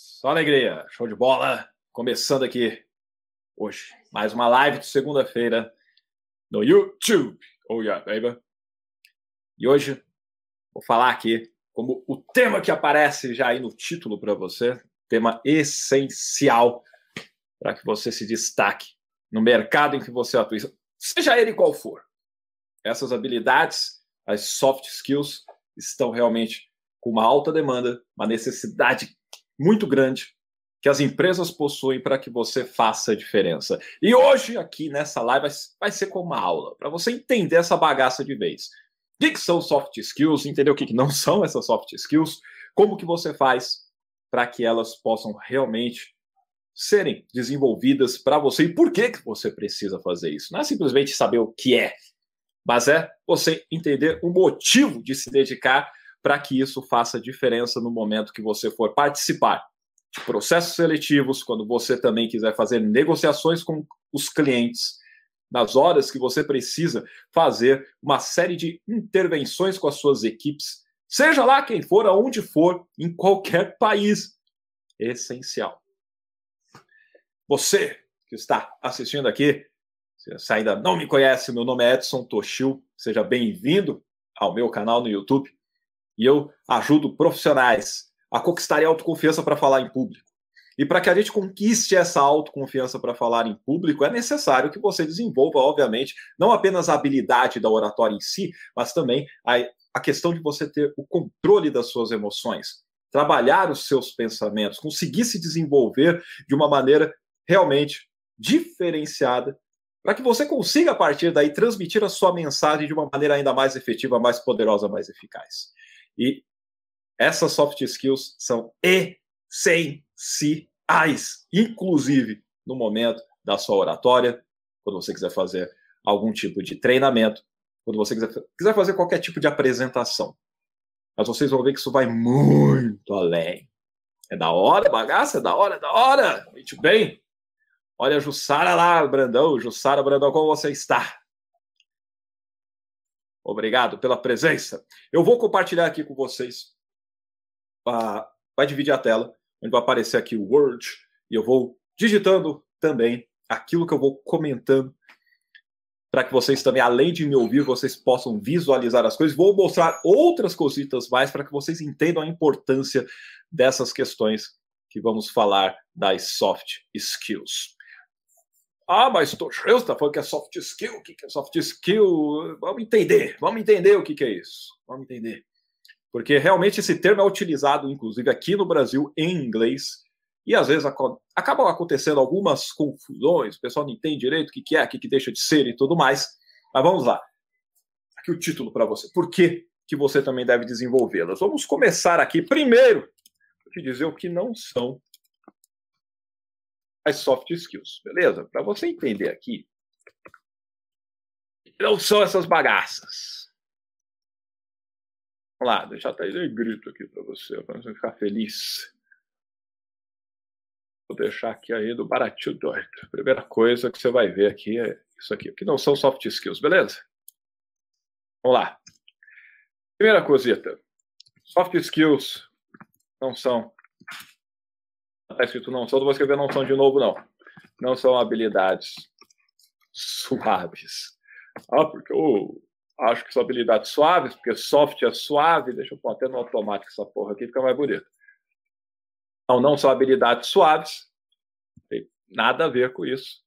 Só alegria, show de bola. Começando aqui hoje, mais uma live de segunda-feira no YouTube. Oh yeah, baby. E hoje vou falar aqui como o tema que aparece já aí no título para você, tema essencial para que você se destaque no mercado em que você atua, seja ele qual for. Essas habilidades, as soft skills, estão realmente com uma alta demanda, uma necessidade muito grande que as empresas possuem para que você faça a diferença. E hoje, aqui nessa live, vai ser como uma aula, para você entender essa bagaça de vez. O que são soft skills, entender o que não são essas soft skills, como que você faz para que elas possam realmente serem desenvolvidas para você e por que, que você precisa fazer isso. Não é simplesmente saber o que é, mas é você entender o motivo de se dedicar para que isso faça diferença no momento que você for participar de processos seletivos, quando você também quiser fazer negociações com os clientes, nas horas que você precisa fazer uma série de intervenções com as suas equipes, seja lá quem for, aonde for, em qualquer país. Essencial. Você que está assistindo aqui, se ainda não me conhece, meu nome é Edson Toshio, seja bem-vindo ao meu canal no YouTube e eu ajudo profissionais a conquistarem autoconfiança para falar em público. E para que a gente conquiste essa autoconfiança para falar em público, é necessário que você desenvolva, obviamente, não apenas a habilidade da oratória em si, mas também a, a questão de você ter o controle das suas emoções, trabalhar os seus pensamentos, conseguir se desenvolver de uma maneira realmente diferenciada, para que você consiga, a partir daí, transmitir a sua mensagem de uma maneira ainda mais efetiva, mais poderosa, mais eficaz. E essas soft skills são essenciais, inclusive no momento da sua oratória, quando você quiser fazer algum tipo de treinamento, quando você quiser, quiser fazer qualquer tipo de apresentação. Mas vocês vão ver que isso vai muito além. É da hora, bagaça, é da hora, é da hora. Muito bem. Olha a Jussara lá, Brandão. Jussara, Brandão, como você está? Obrigado pela presença. Eu vou compartilhar aqui com vocês. Vai dividir a tela, onde vai aparecer aqui o Word, e eu vou digitando também aquilo que eu vou comentando, para que vocês também, além de me ouvir, vocês possam visualizar as coisas. Vou mostrar outras cositas mais para que vocês entendam a importância dessas questões que vamos falar das soft skills. Ah, mas Toshio está falando que é soft skill. O que é soft skill? Vamos entender, vamos entender o que é isso. Vamos entender. Porque realmente esse termo é utilizado, inclusive, aqui no Brasil, em inglês, e às vezes acabam acontecendo algumas confusões, o pessoal não entende direito o que é, o que deixa de ser e tudo mais. Mas vamos lá. Aqui o título para você. Por que, que você também deve desenvolvê-las? Vamos começar aqui primeiro, te dizer o que não são as soft skills, beleza? Para você entender aqui, não são essas bagaças. Vamos lá, deixa até ele grito aqui para você, para você ficar feliz. Vou deixar aqui aí do baratinho doido. Primeira coisa que você vai ver aqui é isso aqui, que não são soft skills, beleza? Vamos lá. Primeira cosita. Soft skills não são está escrito não são, não vou escrever não são de novo, não. Não são habilidades suaves. Ah, porque eu acho que são habilidades suaves, porque soft é suave, deixa eu pôr até no automático essa porra aqui, fica mais bonito. Não, não são habilidades suaves, tem nada a ver com isso.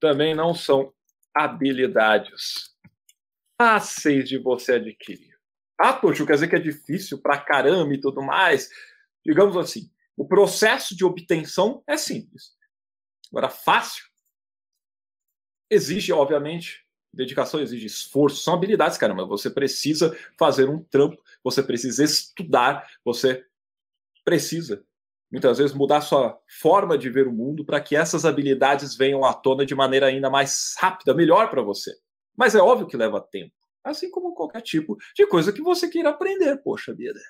Também não são habilidades fáceis de você adquirir. Ah, poxa, quer dizer que é difícil pra caramba e tudo mais. Digamos assim, o processo de obtenção é simples. Agora, fácil exige, obviamente, dedicação, exige esforço, são habilidades, caramba. Você precisa fazer um trampo, você precisa estudar, você precisa, muitas vezes, mudar sua forma de ver o mundo para que essas habilidades venham à tona de maneira ainda mais rápida, melhor para você. Mas é óbvio que leva tempo, assim como qualquer tipo de coisa que você queira aprender, poxa vida.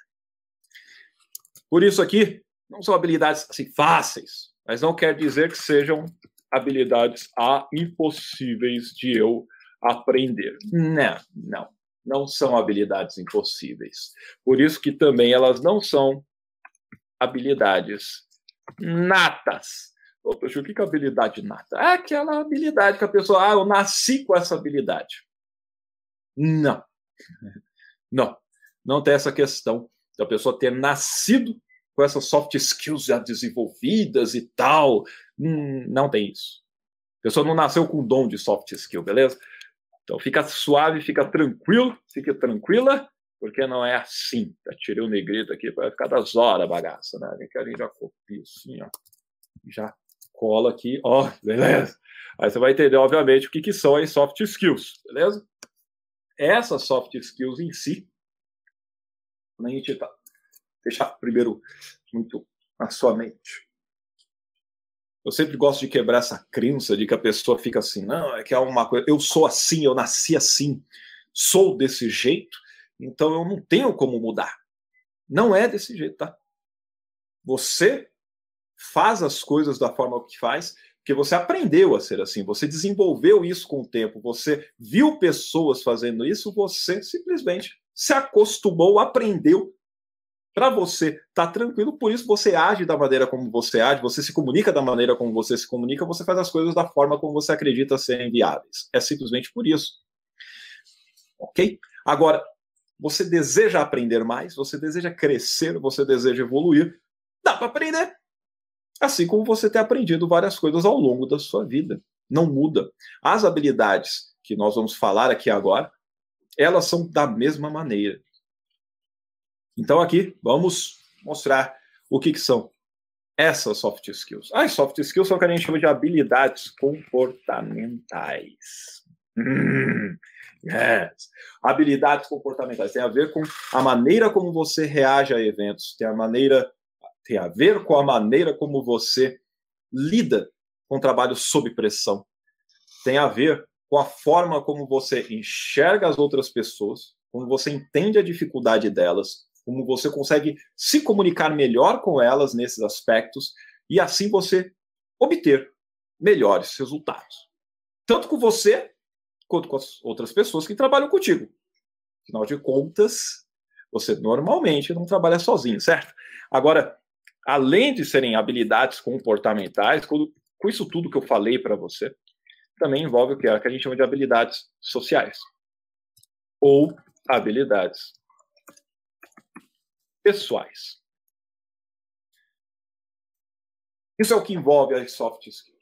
Por isso aqui, não são habilidades assim, fáceis, mas não quer dizer que sejam habilidades ah, impossíveis de eu aprender. Não, não. Não são habilidades impossíveis. Por isso que também elas não são habilidades natas. Ô, Toshio, o que é habilidade nata? É aquela habilidade que a pessoa, ah, eu nasci com essa habilidade. Não. Não. Não tem essa questão da pessoa ter nascido com essas soft skills já desenvolvidas e tal. Hum, não tem isso. A pessoa não nasceu com dom de soft skill, beleza? Então fica suave, fica tranquilo, fica tranquila, porque não é assim. Já tirei o negrito aqui para ficar das horas bagaça, né? Que a gente já copia assim, ó. Já cola aqui, ó, beleza? Aí você vai entender, obviamente, o que, que são as soft skills, beleza? Essas soft skills em si, a gente tá, deixar primeiro muito na sua mente. Eu sempre gosto de quebrar essa crença de que a pessoa fica assim, não, é que é uma coisa, eu sou assim, eu nasci assim, sou desse jeito, então eu não tenho como mudar. Não é desse jeito, tá? Você faz as coisas da forma que faz, porque você aprendeu a ser assim, você desenvolveu isso com o tempo, você viu pessoas fazendo isso, você simplesmente se acostumou, aprendeu para você estar tá tranquilo, por isso você age da maneira como você age, você se comunica da maneira como você se comunica, você faz as coisas da forma como você acredita serem viáveis. É simplesmente por isso. Ok? Agora, você deseja aprender mais, você deseja crescer, você deseja evoluir, dá para aprender. Assim como você tem aprendido várias coisas ao longo da sua vida. Não muda. As habilidades que nós vamos falar aqui agora, elas são da mesma maneira. Então aqui vamos mostrar o que, que são essas soft skills. As soft skills são o que a gente chama de habilidades comportamentais. Hum, yes. Habilidades comportamentais tem a ver com a maneira como você reage a eventos, tem a maneira tem a ver com a maneira como você lida com trabalho sob pressão. Tem a ver com a forma como você enxerga as outras pessoas, como você entende a dificuldade delas, como você consegue se comunicar melhor com elas nesses aspectos e assim você obter melhores resultados. Tanto com você quanto com as outras pessoas que trabalham contigo. Afinal de contas, você normalmente não trabalha sozinho, certo? Agora, além de serem habilidades comportamentais, com isso tudo que eu falei para você, também envolve o que, é, que a gente chama de habilidades sociais ou habilidades pessoais. Isso é o que envolve as soft skills.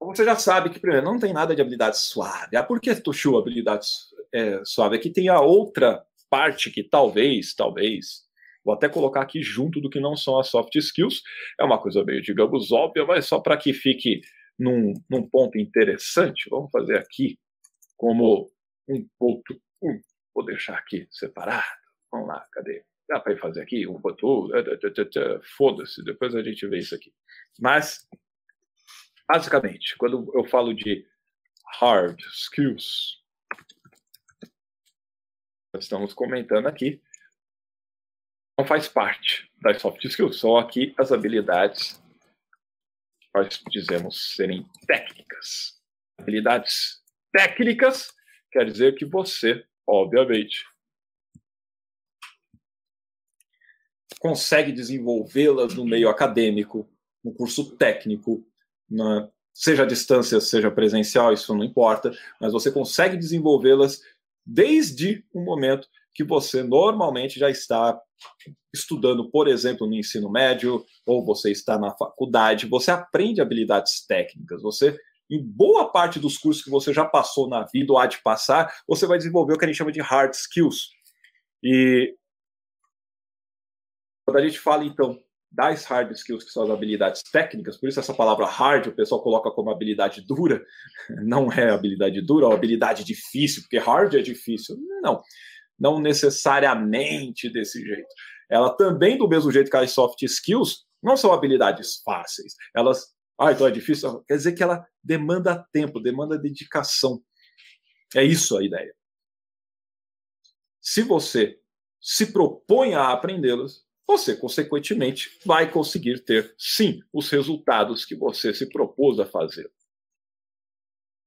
Você já sabe que, primeiro, não tem nada de habilidade suave. Ah, por que Toshu habilidade é, suave? Aqui tem a outra parte que talvez, talvez, vou até colocar aqui junto do que não são as soft skills. É uma coisa meio, digamos, óbvia, mas só para que fique num, num ponto interessante, vamos fazer aqui como um ponto. Um, vou deixar aqui separado. Vamos lá, cadê? Dá para fazer aqui um foda-se, depois a gente vê isso aqui. Mas, basicamente, quando eu falo de hard skills, nós estamos comentando aqui, não faz parte das soft skills, são aqui as habilidades nós dizemos serem técnicas. Habilidades técnicas quer dizer que você, obviamente, consegue desenvolvê-las no meio acadêmico, no curso técnico, na, seja à distância, seja presencial, isso não importa, mas você consegue desenvolvê-las desde o momento que você normalmente já está estudando, por exemplo, no ensino médio, ou você está na faculdade, você aprende habilidades técnicas, você em boa parte dos cursos que você já passou na vida ou há de passar, você vai desenvolver o que a gente chama de hard skills. E quando a gente fala, então, das hard skills, que são as habilidades técnicas, por isso essa palavra hard o pessoal coloca como habilidade dura, não é habilidade dura, é habilidade difícil, porque hard é difícil. Não, não necessariamente desse jeito. Ela também, do mesmo jeito que as soft skills, não são habilidades fáceis. Elas, ah, então é difícil. Quer dizer que ela demanda tempo, demanda dedicação. É isso a ideia. Se você se propõe a aprendê-las, você, consequentemente, vai conseguir ter, sim, os resultados que você se propôs a fazer.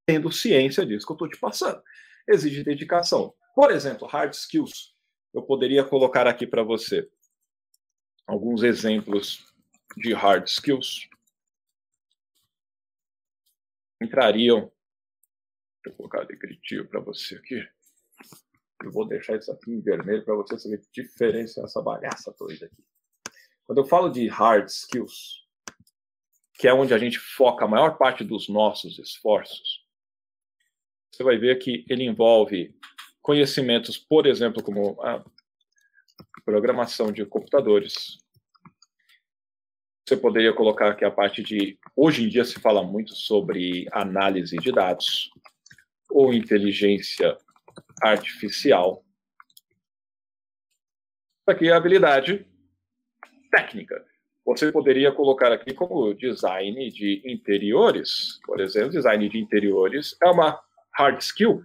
Tendo ciência disso que eu estou te passando. Exige dedicação. Por exemplo, hard skills. Eu poderia colocar aqui para você alguns exemplos de hard skills, entrariam. Deixa eu colocar negativo para você aqui. Eu vou deixar isso aqui em vermelho para você saber que diferença é essa bagaça toda aqui. Quando eu falo de hard skills, que é onde a gente foca a maior parte dos nossos esforços, você vai ver que ele envolve conhecimentos, por exemplo, como a programação de computadores. Você poderia colocar aqui a parte de. Hoje em dia se fala muito sobre análise de dados ou inteligência artificial. Aqui é a habilidade técnica. Você poderia colocar aqui como design de interiores, por exemplo, design de interiores é uma hard skill.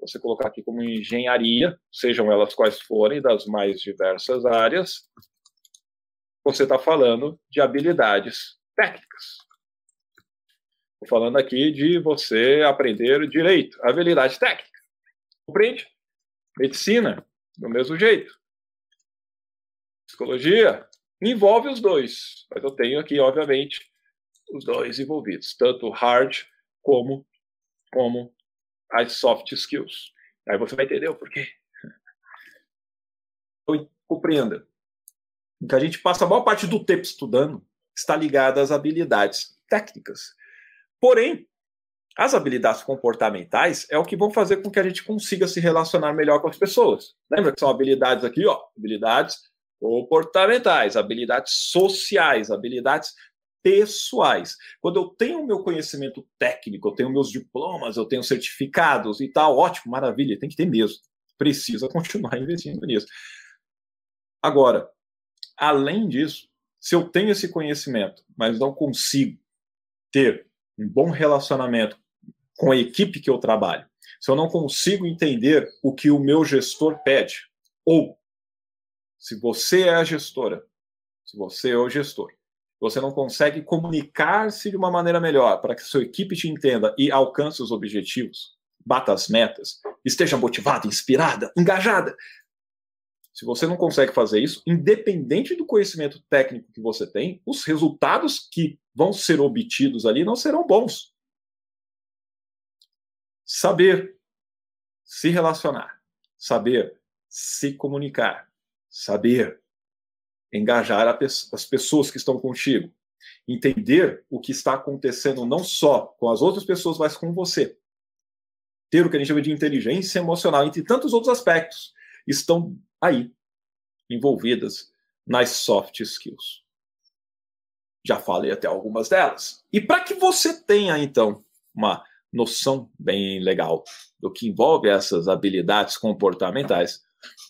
Você colocar aqui como engenharia, sejam elas quais forem, das mais diversas áreas, você está falando de habilidades técnicas. Estou falando aqui de você aprender direito, habilidade técnica. Compreende? Medicina, do mesmo jeito. Psicologia, envolve os dois. Mas eu tenho aqui, obviamente, os dois envolvidos, tanto hard como, como as soft skills. Aí você vai entender o porquê. Então, compreenda que a gente passa a maior parte do tempo estudando está ligada às habilidades técnicas. Porém, as habilidades comportamentais é o que vão fazer com que a gente consiga se relacionar melhor com as pessoas. Lembra que são habilidades aqui, ó, habilidades comportamentais, habilidades sociais, habilidades pessoais. Quando eu tenho o meu conhecimento técnico, eu tenho meus diplomas, eu tenho certificados e tal, ótimo, maravilha, tem que ter mesmo. Precisa continuar investindo nisso. Agora, além disso, se eu tenho esse conhecimento, mas não consigo ter um bom relacionamento com a equipe que eu trabalho, se eu não consigo entender o que o meu gestor pede, ou se você é a gestora, se você é o gestor, você não consegue comunicar-se de uma maneira melhor para que sua equipe te entenda e alcance os objetivos, bata as metas, esteja motivada, inspirada, engajada. Se você não consegue fazer isso, independente do conhecimento técnico que você tem, os resultados que vão ser obtidos ali não serão bons saber se relacionar, saber se comunicar, saber engajar as pessoas que estão contigo, entender o que está acontecendo não só com as outras pessoas, mas com você. Ter o que a gente chama de inteligência emocional, entre tantos outros aspectos, estão aí, envolvidas nas soft skills. Já falei até algumas delas. E para que você tenha, então, uma noção bem legal do que envolve essas habilidades comportamentais,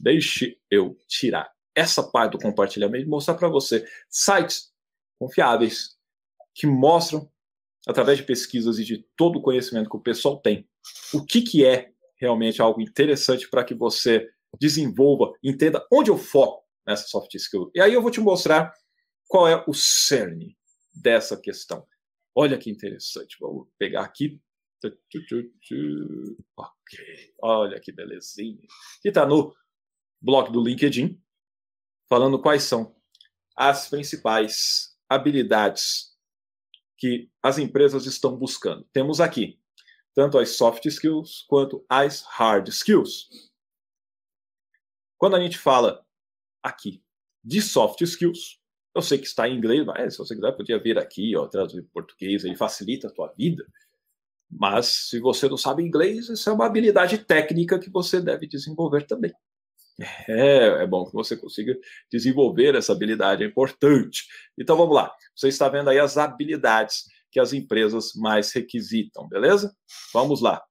deixe eu tirar essa parte do compartilhamento e mostrar para você sites confiáveis que mostram, através de pesquisas e de todo o conhecimento que o pessoal tem, o que, que é realmente algo interessante para que você desenvolva, entenda onde eu foco nessa soft skill. E aí eu vou te mostrar qual é o cerne dessa questão. Olha que interessante. Vamos pegar aqui Ok, olha que belezinha. Que está no blog do LinkedIn, falando quais são as principais habilidades que as empresas estão buscando. Temos aqui tanto as soft skills quanto as hard skills. Quando a gente fala aqui de soft skills, eu sei que está em inglês, mas se você quiser, podia vir aqui, ó, traduzir para português, aí facilita a tua vida. Mas se você não sabe inglês, isso é uma habilidade técnica que você deve desenvolver também. É, é bom que você consiga desenvolver essa habilidade, é importante. Então vamos lá. Você está vendo aí as habilidades que as empresas mais requisitam, beleza? Vamos lá.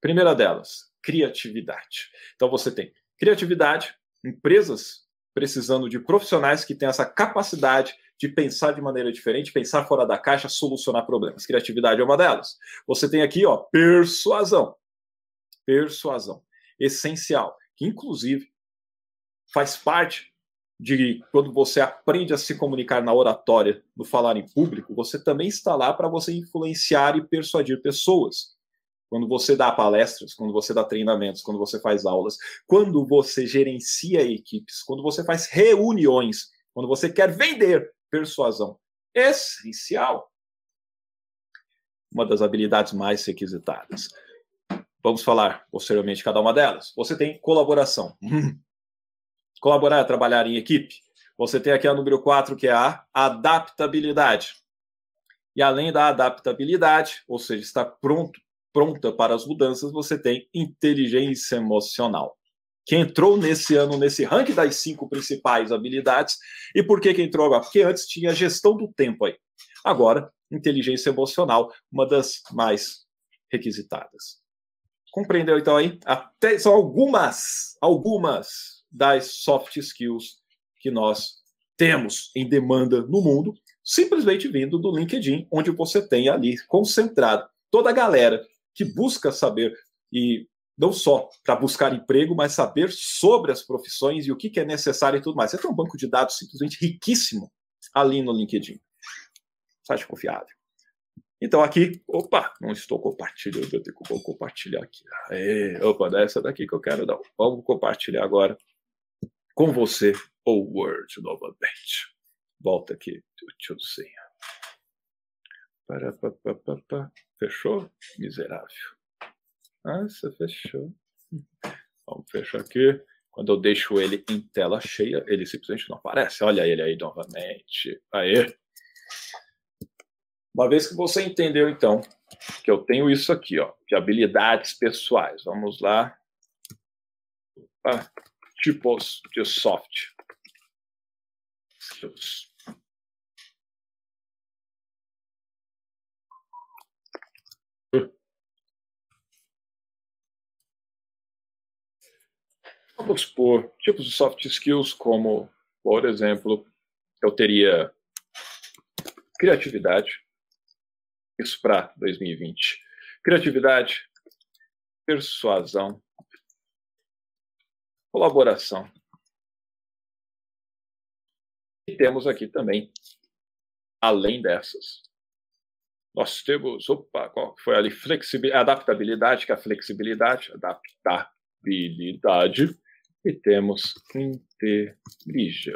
Primeira delas, criatividade. Então você tem criatividade, empresas precisando de profissionais que têm essa capacidade de pensar de maneira diferente, pensar fora da caixa, solucionar problemas. Criatividade é uma delas. Você tem aqui, ó, persuasão. Persuasão. Essencial. Que, inclusive, faz parte de quando você aprende a se comunicar na oratória, no falar em público, você também está lá para você influenciar e persuadir pessoas. Quando você dá palestras, quando você dá treinamentos, quando você faz aulas, quando você gerencia equipes, quando você faz reuniões, quando você quer vender persuasão. Essencial. Uma das habilidades mais requisitadas. Vamos falar posteriormente cada uma delas. Você tem colaboração. Colaborar é trabalhar em equipe. Você tem aqui a número 4, que é a adaptabilidade. E além da adaptabilidade, ou seja, estar pronto, pronta para as mudanças, você tem inteligência emocional. Que entrou nesse ano nesse ranking das cinco principais habilidades. E por que, que entrou agora? Porque antes tinha gestão do tempo aí. Agora, inteligência emocional, uma das mais requisitadas. Compreendeu então aí? Até são algumas, algumas das soft skills que nós temos em demanda no mundo, simplesmente vindo do LinkedIn, onde você tem ali concentrado toda a galera que busca saber e não só para buscar emprego, mas saber sobre as profissões e o que, que é necessário e tudo mais. Você tem um banco de dados simplesmente riquíssimo ali no LinkedIn. Site confiável. Então aqui, opa, não estou compartilhando, eu tenho que compartilhar aqui. Aê, opa, dessa daqui que eu quero dar. Vamos compartilhar agora com você o Word novamente. Volta aqui, pa. Fechou? Miserável. Você fechou. Vamos fechar aqui. Quando eu deixo ele em tela cheia, ele simplesmente não aparece. Olha ele aí novamente. Aê! Uma vez que você entendeu, então, que eu tenho isso aqui, ó, de habilidades pessoais. Vamos lá. Ah, tipos de soft skills. Vamos por tipos de soft skills como, por exemplo, eu teria criatividade, isso para 2020. Criatividade, persuasão, colaboração. E temos aqui também, além dessas, nós temos, opa, qual foi ali? Flexibilidade, adaptabilidade, que é a flexibilidade, adaptabilidade, e temos inteligência,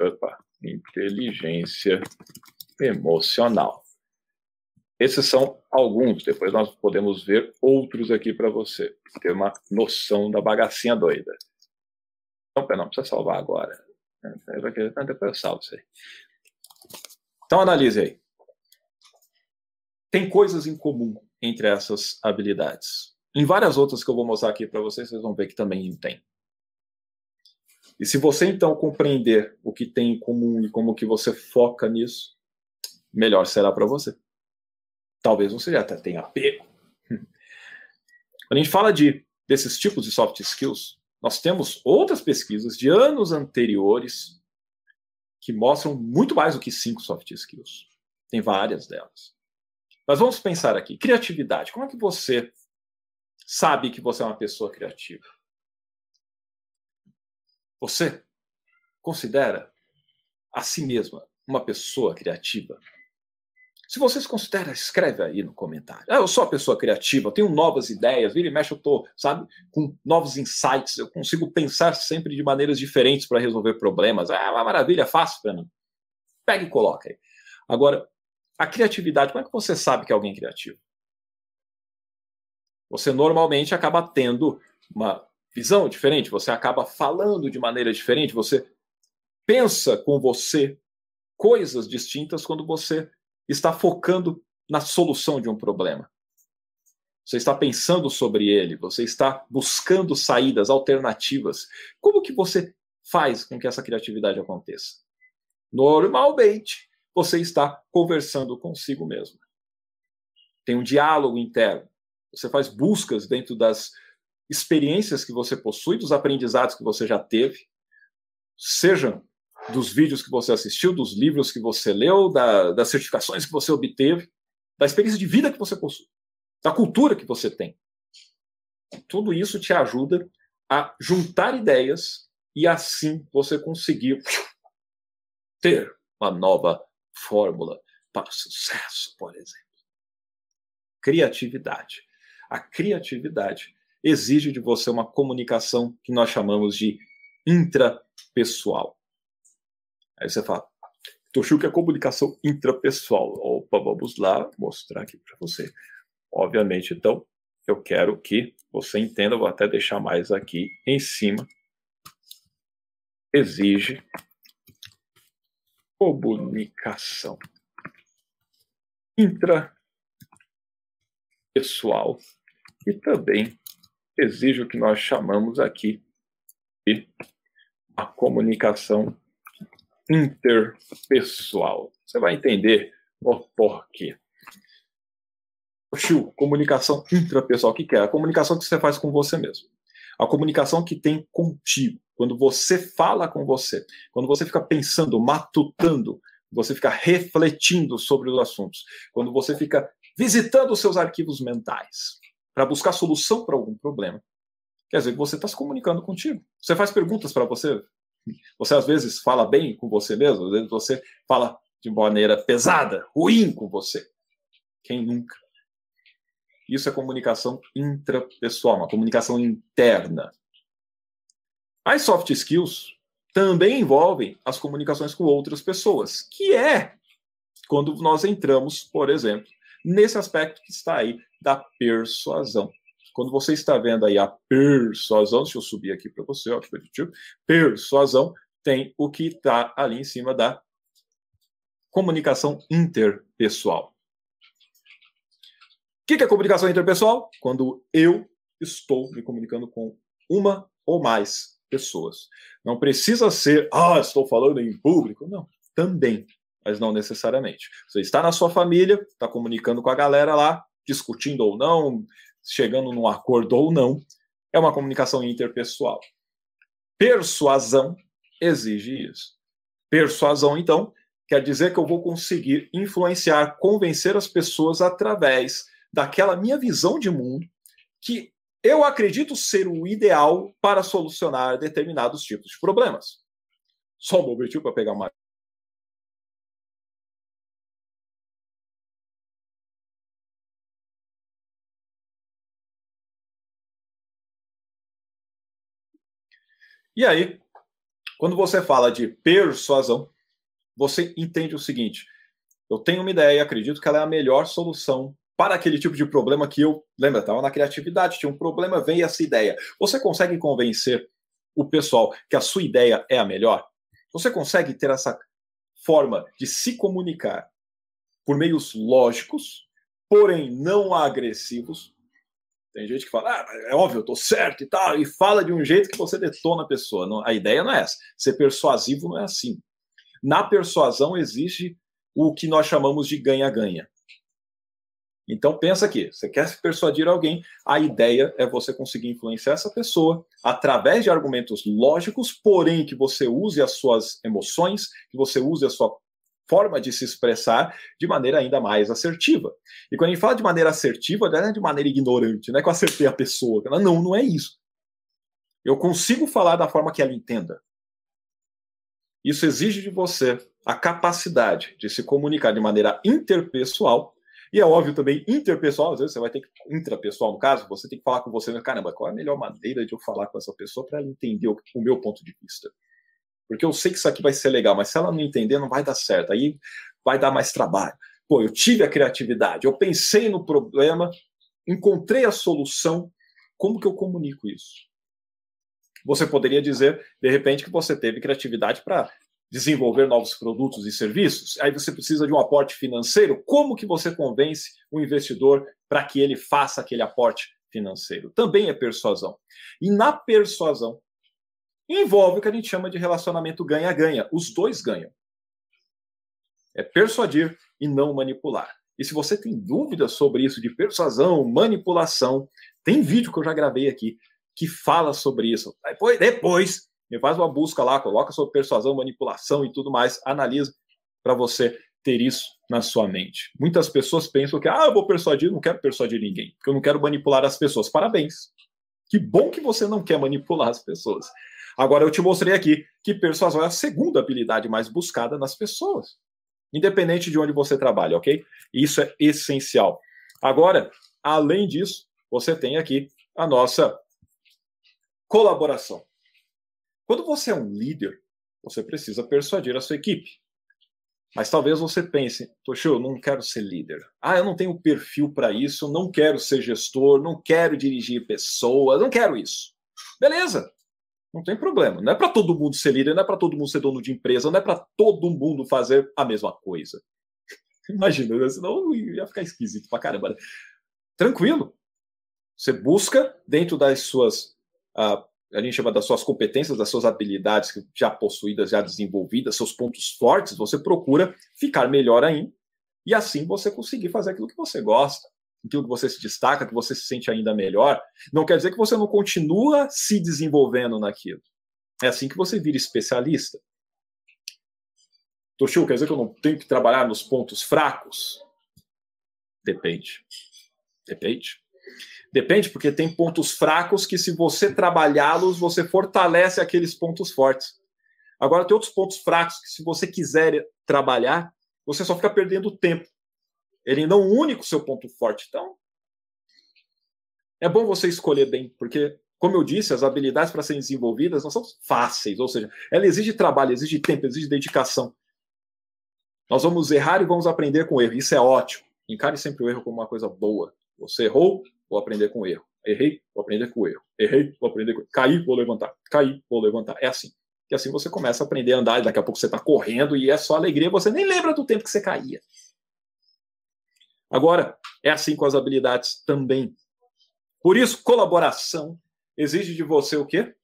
inteligência emocional. Esses são alguns, depois nós podemos ver outros aqui para você, ter uma noção da bagacinha doida. Então, não precisa salvar agora. Depois eu salvo isso aí. Então, analise aí. Tem coisas em comum entre essas habilidades. Em várias outras que eu vou mostrar aqui para vocês, vocês vão ver que também tem. E se você então compreender o que tem em comum e como que você foca nisso, melhor será para você. Talvez você já até tenha apego. Quando a gente fala de desses tipos de soft skills, nós temos outras pesquisas de anos anteriores que mostram muito mais do que cinco soft skills. Tem várias delas. Mas vamos pensar aqui, criatividade. Como é que você sabe que você é uma pessoa criativa? Você considera a si mesma uma pessoa criativa? Se você se considera, escreve aí no comentário. Ah, eu sou uma pessoa criativa, eu tenho novas ideias, vira e mexe, eu estou, sabe, com novos insights, eu consigo pensar sempre de maneiras diferentes para resolver problemas. Ah, uma maravilha, fácil, Fernando. Pega e coloca aí. Agora, a criatividade, como é que você sabe que é alguém criativo? Você normalmente acaba tendo uma visão diferente, você acaba falando de maneira diferente, você pensa com você coisas distintas quando você está focando na solução de um problema. Você está pensando sobre ele, você está buscando saídas alternativas. Como que você faz com que essa criatividade aconteça? Normalmente, você está conversando consigo mesmo. Tem um diálogo interno. Você faz buscas dentro das experiências que você possui, dos aprendizados que você já teve, sejam dos vídeos que você assistiu, dos livros que você leu, da, das certificações que você obteve, da experiência de vida que você possui, da cultura que você tem. Tudo isso te ajuda a juntar ideias e assim você conseguir ter uma nova fórmula para o sucesso, por exemplo. Criatividade. A criatividade exige de você uma comunicação que nós chamamos de intrapessoal. Aí você fala, que é comunicação intrapessoal. Opa, vamos lá mostrar aqui para você. Obviamente, então, eu quero que você entenda, vou até deixar mais aqui em cima. Exige comunicação intrapessoal e também exige o que nós chamamos aqui de a comunicação interpessoal. Você vai entender o porquê. Chu, comunicação intrapessoal, o que, que é? A comunicação que você faz com você mesmo. A comunicação que tem contigo. Quando você fala com você, quando você fica pensando, matutando, você fica refletindo sobre os assuntos, quando você fica visitando os seus arquivos mentais para buscar solução para algum problema, quer dizer que você está se comunicando contigo. Você faz perguntas para você. Você às vezes fala bem com você mesmo, às vezes você fala de maneira pesada, ruim com você. Quem nunca? Isso é comunicação intrapessoal, uma comunicação interna. As soft skills também envolvem as comunicações com outras pessoas, que é quando nós entramos, por exemplo, nesse aspecto que está aí da persuasão. Quando você está vendo aí a persuasão, deixa eu subir aqui para você, ó, persuasão tem o que está ali em cima da comunicação interpessoal. O que é comunicação interpessoal? Quando eu estou me comunicando com uma ou mais pessoas. Não precisa ser, ah, estou falando em público. Não, também, mas não necessariamente. Você está na sua família, está comunicando com a galera lá, discutindo ou não, chegando num acordo ou não. É uma comunicação interpessoal. Persuasão exige isso. Persuasão, então, quer dizer que eu vou conseguir influenciar, convencer as pessoas através daquela minha visão de mundo que eu acredito ser o ideal para solucionar determinados tipos de problemas. Só um momentinho para pegar uma. E aí, quando você fala de persuasão, você entende o seguinte: eu tenho uma ideia, acredito que ela é a melhor solução para aquele tipo de problema que eu, lembra, estava na criatividade, tinha um problema, veio essa ideia. Você consegue convencer o pessoal que a sua ideia é a melhor? Você consegue ter essa forma de se comunicar por meios lógicos, porém não agressivos. Tem gente que fala, ah, é óbvio, eu estou certo e tal, e fala de um jeito que você detona a pessoa. Não, a ideia não é essa. Ser persuasivo não é assim. Na persuasão existe o que nós chamamos de ganha-ganha. Então pensa aqui, você quer persuadir alguém, a ideia é você conseguir influenciar essa pessoa através de argumentos lógicos, porém que você use as suas emoções, que você use a sua forma de se expressar de maneira ainda mais assertiva. E quando a gente fala de maneira assertiva, não é de maneira ignorante, não é que eu acertei a pessoa. Não, não é isso. Eu consigo falar da forma que ela entenda. Isso exige de você a capacidade de se comunicar de maneira interpessoal e é óbvio também, interpessoal, às vezes você vai ter que, intrapessoal no caso, você tem que falar com você, né? caramba, qual é a melhor maneira de eu falar com essa pessoa para ela entender o, o meu ponto de vista? Porque eu sei que isso aqui vai ser legal, mas se ela não entender, não vai dar certo. Aí vai dar mais trabalho. Pô, eu tive a criatividade, eu pensei no problema, encontrei a solução. Como que eu comunico isso? Você poderia dizer, de repente, que você teve criatividade para desenvolver novos produtos e serviços, aí você precisa de um aporte financeiro. Como que você convence o investidor para que ele faça aquele aporte financeiro? Também é persuasão. E na persuasão envolve o que a gente chama de relacionamento ganha-ganha. Os dois ganham. É persuadir e não manipular. E se você tem dúvidas sobre isso de persuasão, manipulação, tem vídeo que eu já gravei aqui que fala sobre isso. Depois, depois me faz uma busca lá, coloca sobre persuasão, manipulação e tudo mais, analisa para você ter isso na sua mente. Muitas pessoas pensam que, ah, eu vou persuadir, não quero persuadir ninguém, porque eu não quero manipular as pessoas. Parabéns. Que bom que você não quer manipular as pessoas. Agora eu te mostrei aqui que persuasão é a segunda habilidade mais buscada nas pessoas, independente de onde você trabalha, ok? Isso é essencial. Agora, além disso, você tem aqui a nossa colaboração. Quando você é um líder, você precisa persuadir a sua equipe. Mas talvez você pense, Toshio, eu não quero ser líder. Ah, eu não tenho perfil para isso, não quero ser gestor, não quero dirigir pessoas, não quero isso. Beleza, não tem problema. Não é para todo mundo ser líder, não é para todo mundo ser dono de empresa, não é para todo mundo fazer a mesma coisa. Imagina, né? senão ia ficar esquisito pra caramba. Né? Tranquilo. Você busca dentro das suas uh, a gente chama das suas competências, das suas habilidades já possuídas, já desenvolvidas, seus pontos fortes, você procura ficar melhor ainda e assim você conseguir fazer aquilo que você gosta, aquilo que você se destaca, que você se sente ainda melhor. Não quer dizer que você não continua se desenvolvendo naquilo. É assim que você vira especialista. Toshio, quer dizer que eu não tenho que trabalhar nos pontos fracos? Depende. Depende. Depende, porque tem pontos fracos que, se você trabalhá-los, você fortalece aqueles pontos fortes. Agora, tem outros pontos fracos que, se você quiser trabalhar, você só fica perdendo tempo. Ele não une com o seu ponto forte. Então, é bom você escolher bem, porque, como eu disse, as habilidades para serem desenvolvidas não são fáceis. Ou seja, ela exige trabalho, exige tempo, exige dedicação. Nós vamos errar e vamos aprender com o erro. Isso é ótimo. Encare sempre o erro como uma coisa boa. Você errou, vou aprender com o erro. Errei, vou aprender com o erro. Errei, vou aprender com o erro. Caí, vou levantar. Caí, vou levantar. É assim. E assim você começa a aprender a andar, e daqui a pouco você está correndo e é só alegria, você nem lembra do tempo que você caía. Agora, é assim com as habilidades também. Por isso, colaboração exige de você o quê?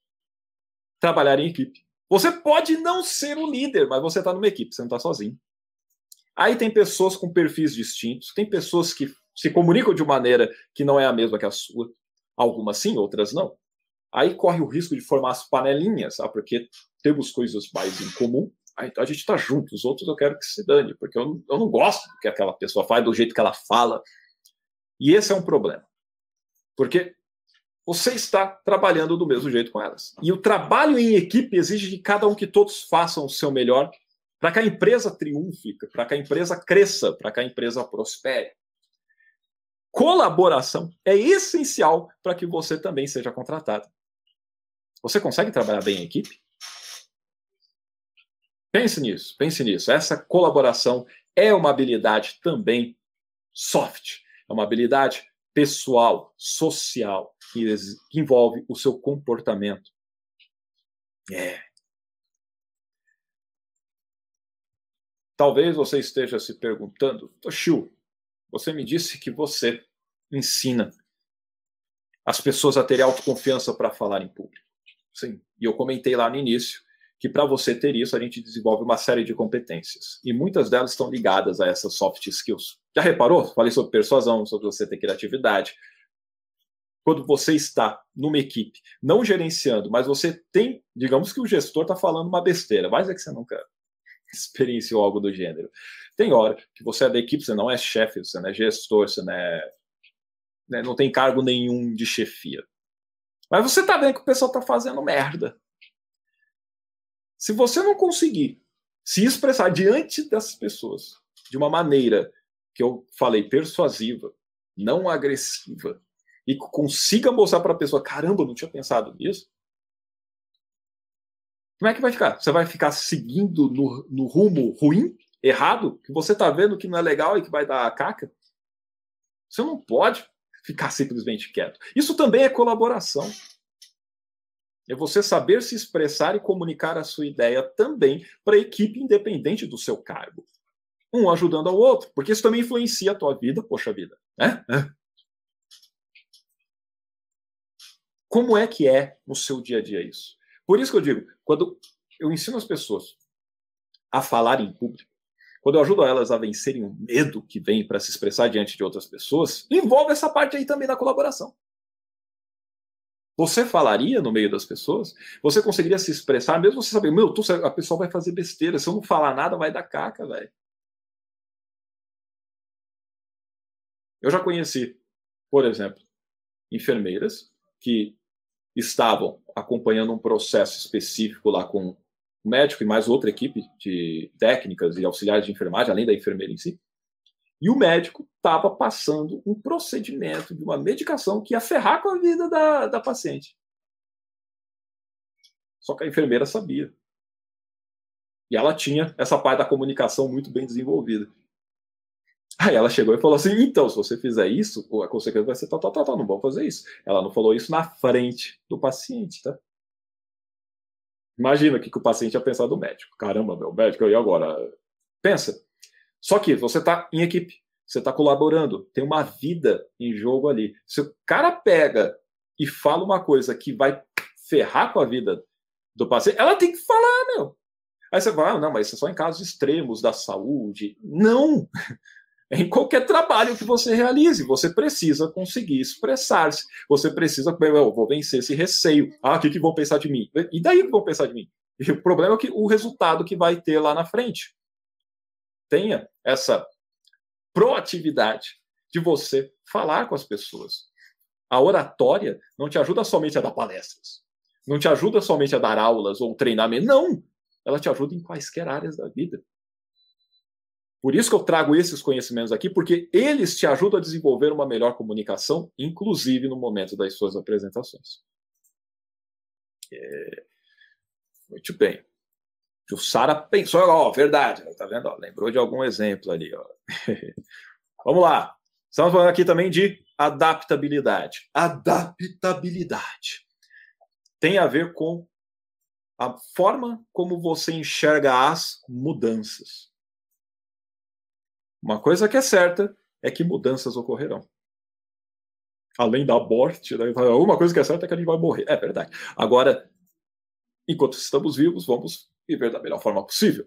Trabalhar em equipe. Você pode não ser o líder, mas você está numa equipe, você não está sozinho. Aí tem pessoas com perfis distintos, tem pessoas que se comunicam de maneira que não é a mesma que a sua. Algumas sim, outras não. Aí corre o risco de formar as panelinhas, porque temos coisas mais em comum. Ah, então a gente está junto, os outros eu quero que se dane, porque eu não, eu não gosto do que aquela pessoa faz, do jeito que ela fala. E esse é um problema. Porque você está trabalhando do mesmo jeito com elas. E o trabalho em equipe exige de cada um que todos façam o seu melhor para que a empresa triunfe, para que a empresa cresça, para que a empresa prospere colaboração é essencial para que você também seja contratado. Você consegue trabalhar bem em equipe? Pense nisso, pense nisso. Essa colaboração é uma habilidade também soft, é uma habilidade pessoal, social, que, envolve o seu comportamento. É. Talvez você esteja se perguntando, Toshio, você me disse que você ensina as pessoas a terem autoconfiança para falar em público. Sim. E eu comentei lá no início que para você ter isso, a gente desenvolve uma série de competências. E muitas delas estão ligadas a essas soft skills. Já reparou? Falei sobre persuasão, sobre você ter criatividade. Quando você está numa equipe, não gerenciando, mas você tem, digamos que o gestor está falando uma besteira, mas é que você nunca experienciou algo do gênero. Tem hora que você é da equipe, você não é chefe, você não é gestor, você não, é, né, não tem cargo nenhum de chefia. Mas você tá vendo que o pessoal tá fazendo merda. Se você não conseguir se expressar diante dessas pessoas de uma maneira que eu falei persuasiva, não agressiva, e consiga mostrar para a pessoa, caramba, eu não tinha pensado nisso. Como é que vai ficar? Você vai ficar seguindo no, no rumo ruim, errado, que você está vendo que não é legal e que vai dar caca? Você não pode ficar simplesmente quieto. Isso também é colaboração. É você saber se expressar e comunicar a sua ideia também para a equipe independente do seu cargo. Um ajudando ao outro, porque isso também influencia a tua vida, poxa vida. Né? Como é que é no seu dia a dia isso? Por isso que eu digo, quando eu ensino as pessoas a falar em público, quando eu ajudo elas a vencerem o medo que vem para se expressar diante de outras pessoas, envolve essa parte aí também da colaboração. Você falaria no meio das pessoas? Você conseguiria se expressar, mesmo você sabendo, meu, a pessoa vai fazer besteira, se eu não falar nada, vai dar caca, velho. Eu já conheci, por exemplo, enfermeiras que estavam acompanhando um processo específico lá com o médico e mais outra equipe de técnicas e auxiliares de enfermagem, além da enfermeira em si. E o médico estava passando um procedimento de uma medicação que ia ferrar com a vida da, da paciente. Só que a enfermeira sabia. E ela tinha essa parte da comunicação muito bem desenvolvida. Aí ela chegou e falou assim: então, se você fizer isso, a consequência vai ser tal, tal, tal, tal, não vamos fazer isso. Ela não falou isso na frente do paciente, tá? Imagina o que, que o paciente ia pensar do médico. Caramba, meu médico, e agora? Pensa. Só que você está em equipe, você está colaborando, tem uma vida em jogo ali. Se o cara pega e fala uma coisa que vai ferrar com a vida do paciente, ela tem que falar, meu. Aí você vai, ah, não, mas isso é só em casos extremos da saúde. Não! em qualquer trabalho que você realize. Você precisa conseguir expressar-se. Você precisa, eu vou vencer esse receio. Ah, o que, que vão pensar de mim? E daí que vão pensar de mim? E o problema é que o resultado que vai ter lá na frente. Tenha essa proatividade de você falar com as pessoas. A oratória não te ajuda somente a dar palestras. Não te ajuda somente a dar aulas ou treinamento. Não! Ela te ajuda em quaisquer áreas da vida. Por isso que eu trago esses conhecimentos aqui, porque eles te ajudam a desenvolver uma melhor comunicação, inclusive no momento das suas apresentações. É... Muito bem. Jussara pensou, ó, verdade, tá vendo? Ó, lembrou de algum exemplo ali. Ó. Vamos lá. Estamos falando aqui também de adaptabilidade. Adaptabilidade tem a ver com a forma como você enxerga as mudanças. Uma coisa que é certa é que mudanças ocorrerão. Além da morte, né? uma coisa que é certa é que a gente vai morrer. É verdade. Agora, enquanto estamos vivos, vamos viver da melhor forma possível.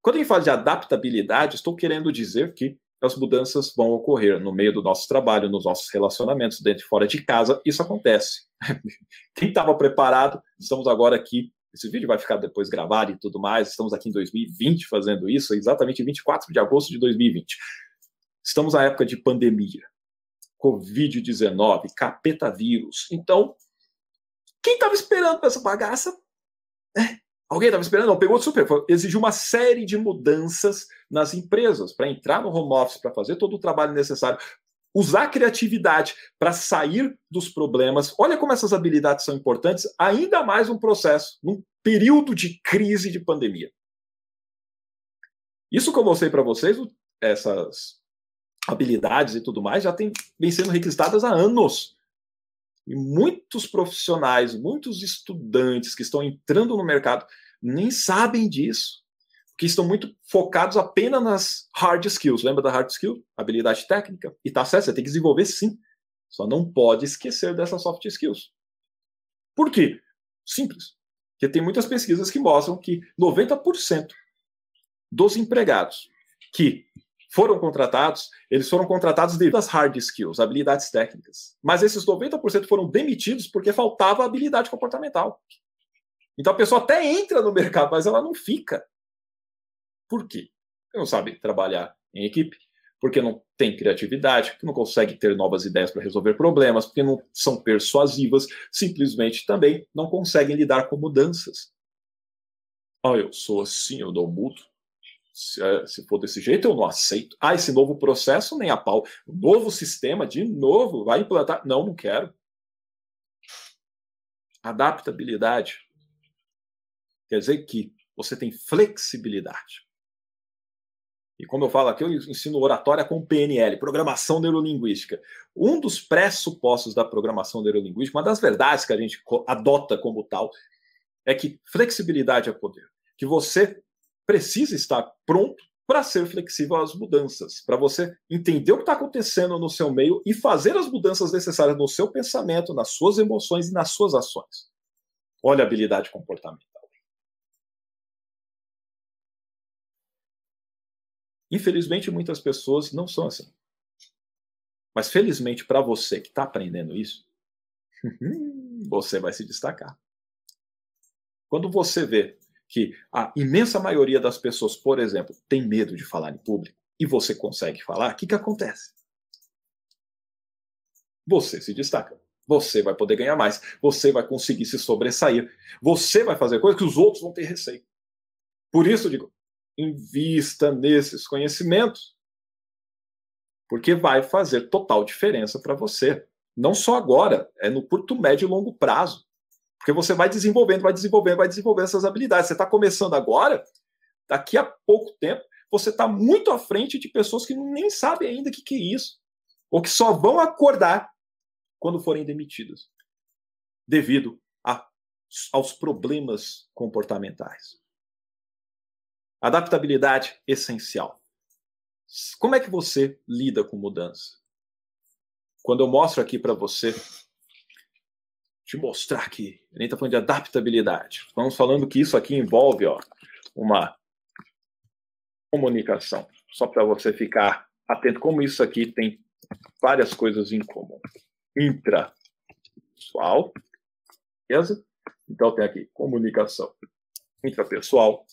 Quando a gente fala de adaptabilidade, estou querendo dizer que as mudanças vão ocorrer no meio do nosso trabalho, nos nossos relacionamentos, dentro e fora de casa. Isso acontece. Quem estava preparado, estamos agora aqui esse vídeo vai ficar depois gravado e tudo mais. Estamos aqui em 2020 fazendo isso, exatamente 24 de agosto de 2020. Estamos na época de pandemia, Covid-19, capeta vírus. Então, quem estava esperando essa bagaça? É. Alguém estava esperando? Não, pegou super. Exigiu uma série de mudanças nas empresas para entrar no home office, para fazer todo o trabalho necessário, usar a criatividade para sair dos problemas. Olha como essas habilidades são importantes, ainda mais um processo, num período de crise de pandemia. Isso que eu mostrei para vocês, essas habilidades e tudo mais, já tem, vem sendo requisitadas há anos. E muitos profissionais, muitos estudantes que estão entrando no mercado nem sabem disso que estão muito focados apenas nas hard skills. Lembra da hard skill? Habilidade técnica? E tá certo, você tem que desenvolver sim. Só não pode esquecer dessas soft skills. Por quê? Simples. Porque tem muitas pesquisas que mostram que 90% dos empregados que foram contratados, eles foram contratados devido às hard skills, habilidades técnicas. Mas esses 90% foram demitidos porque faltava habilidade comportamental. Então a pessoa até entra no mercado, mas ela não fica. Por quê? Porque não sabe trabalhar em equipe, porque não tem criatividade, porque não consegue ter novas ideias para resolver problemas, porque não são persuasivas, simplesmente também não conseguem lidar com mudanças. Ah, eu sou assim, eu dou mudo. Se, é, se, for desse jeito, eu não aceito. Ah, esse novo processo, nem a pau. Novo sistema, de novo, vai implantar. Não, não quero. Adaptabilidade quer dizer que você tem flexibilidade. E como eu falo aqui, eu ensino oratória com PNL, Programação Neurolinguística. Um dos pressupostos da programação neurolinguística, uma das verdades que a gente adota como tal, é que flexibilidade é poder. Que você precisa estar pronto para ser flexível às mudanças, para você entender o que está acontecendo no seu meio e fazer as mudanças necessárias no seu pensamento, nas suas emoções e nas suas ações. Olha a habilidade comportamental. Infelizmente, muitas pessoas não são assim. Mas felizmente para você que está aprendendo isso, você vai se destacar. Quando você vê que a imensa maioria das pessoas, por exemplo, tem medo de falar em público e você consegue falar, o que, que acontece? Você se destaca. Você vai poder ganhar mais. Você vai conseguir se sobressair. Você vai fazer coisas que os outros vão ter receio. Por isso, digo, invista nesses conhecimentos, porque vai fazer total diferença para você. Não só agora, é no curto, médio e longo prazo. Porque você vai desenvolvendo, vai desenvolvendo, vai desenvolvendo essas habilidades. Você está começando agora, daqui a pouco tempo, você está muito à frente de pessoas que nem sabem ainda o que, que é isso, ou que só vão acordar quando forem demitidas, devido a, aos problemas comportamentais. Adaptabilidade essencial. Como é que você lida com mudança? Quando eu mostro aqui para você, te mostrar aqui, a gente está falando de adaptabilidade. Estamos falando que isso aqui envolve ó, uma comunicação. Só para você ficar atento, como isso aqui tem várias coisas em comum. Intrapessoal, beleza? Então tem aqui comunicação intrapessoal.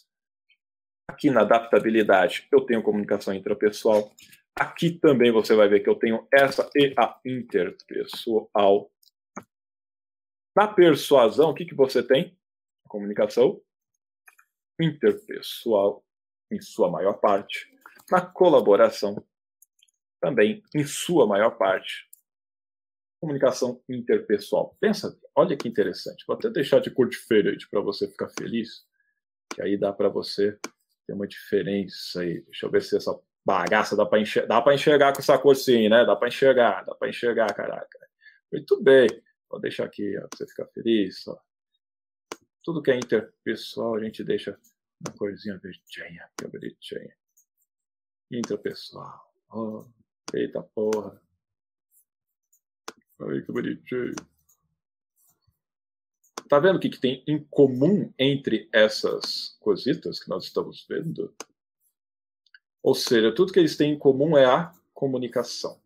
Aqui na adaptabilidade eu tenho comunicação intrapessoal. Aqui também você vai ver que eu tenho essa e a interpessoal. Na persuasão, o que, que você tem? Comunicação interpessoal, em sua maior parte. Na colaboração, também, em sua maior parte. Comunicação interpessoal. Pensa, olha que interessante. Vou até deixar de cor diferente para você ficar feliz, que aí dá para você ter uma diferença aí. Deixa eu ver se essa Bagaça, dá para enxergar, dá enxergar com essa cor sim, né? Dá para enxergar, dá para enxergar, caraca. Muito bem. Vou deixar aqui, ó, pra você ficar feliz. Ó. Tudo que é interpessoal a gente deixa na corzinha verdinha, que é bonitinha. Interpessoal. Oh, eita porra. Ai, que bonitinho. Tá vendo o que, que tem em comum entre essas cositas que nós estamos vendo? Ou seja, tudo que eles têm em comum é a comunicação.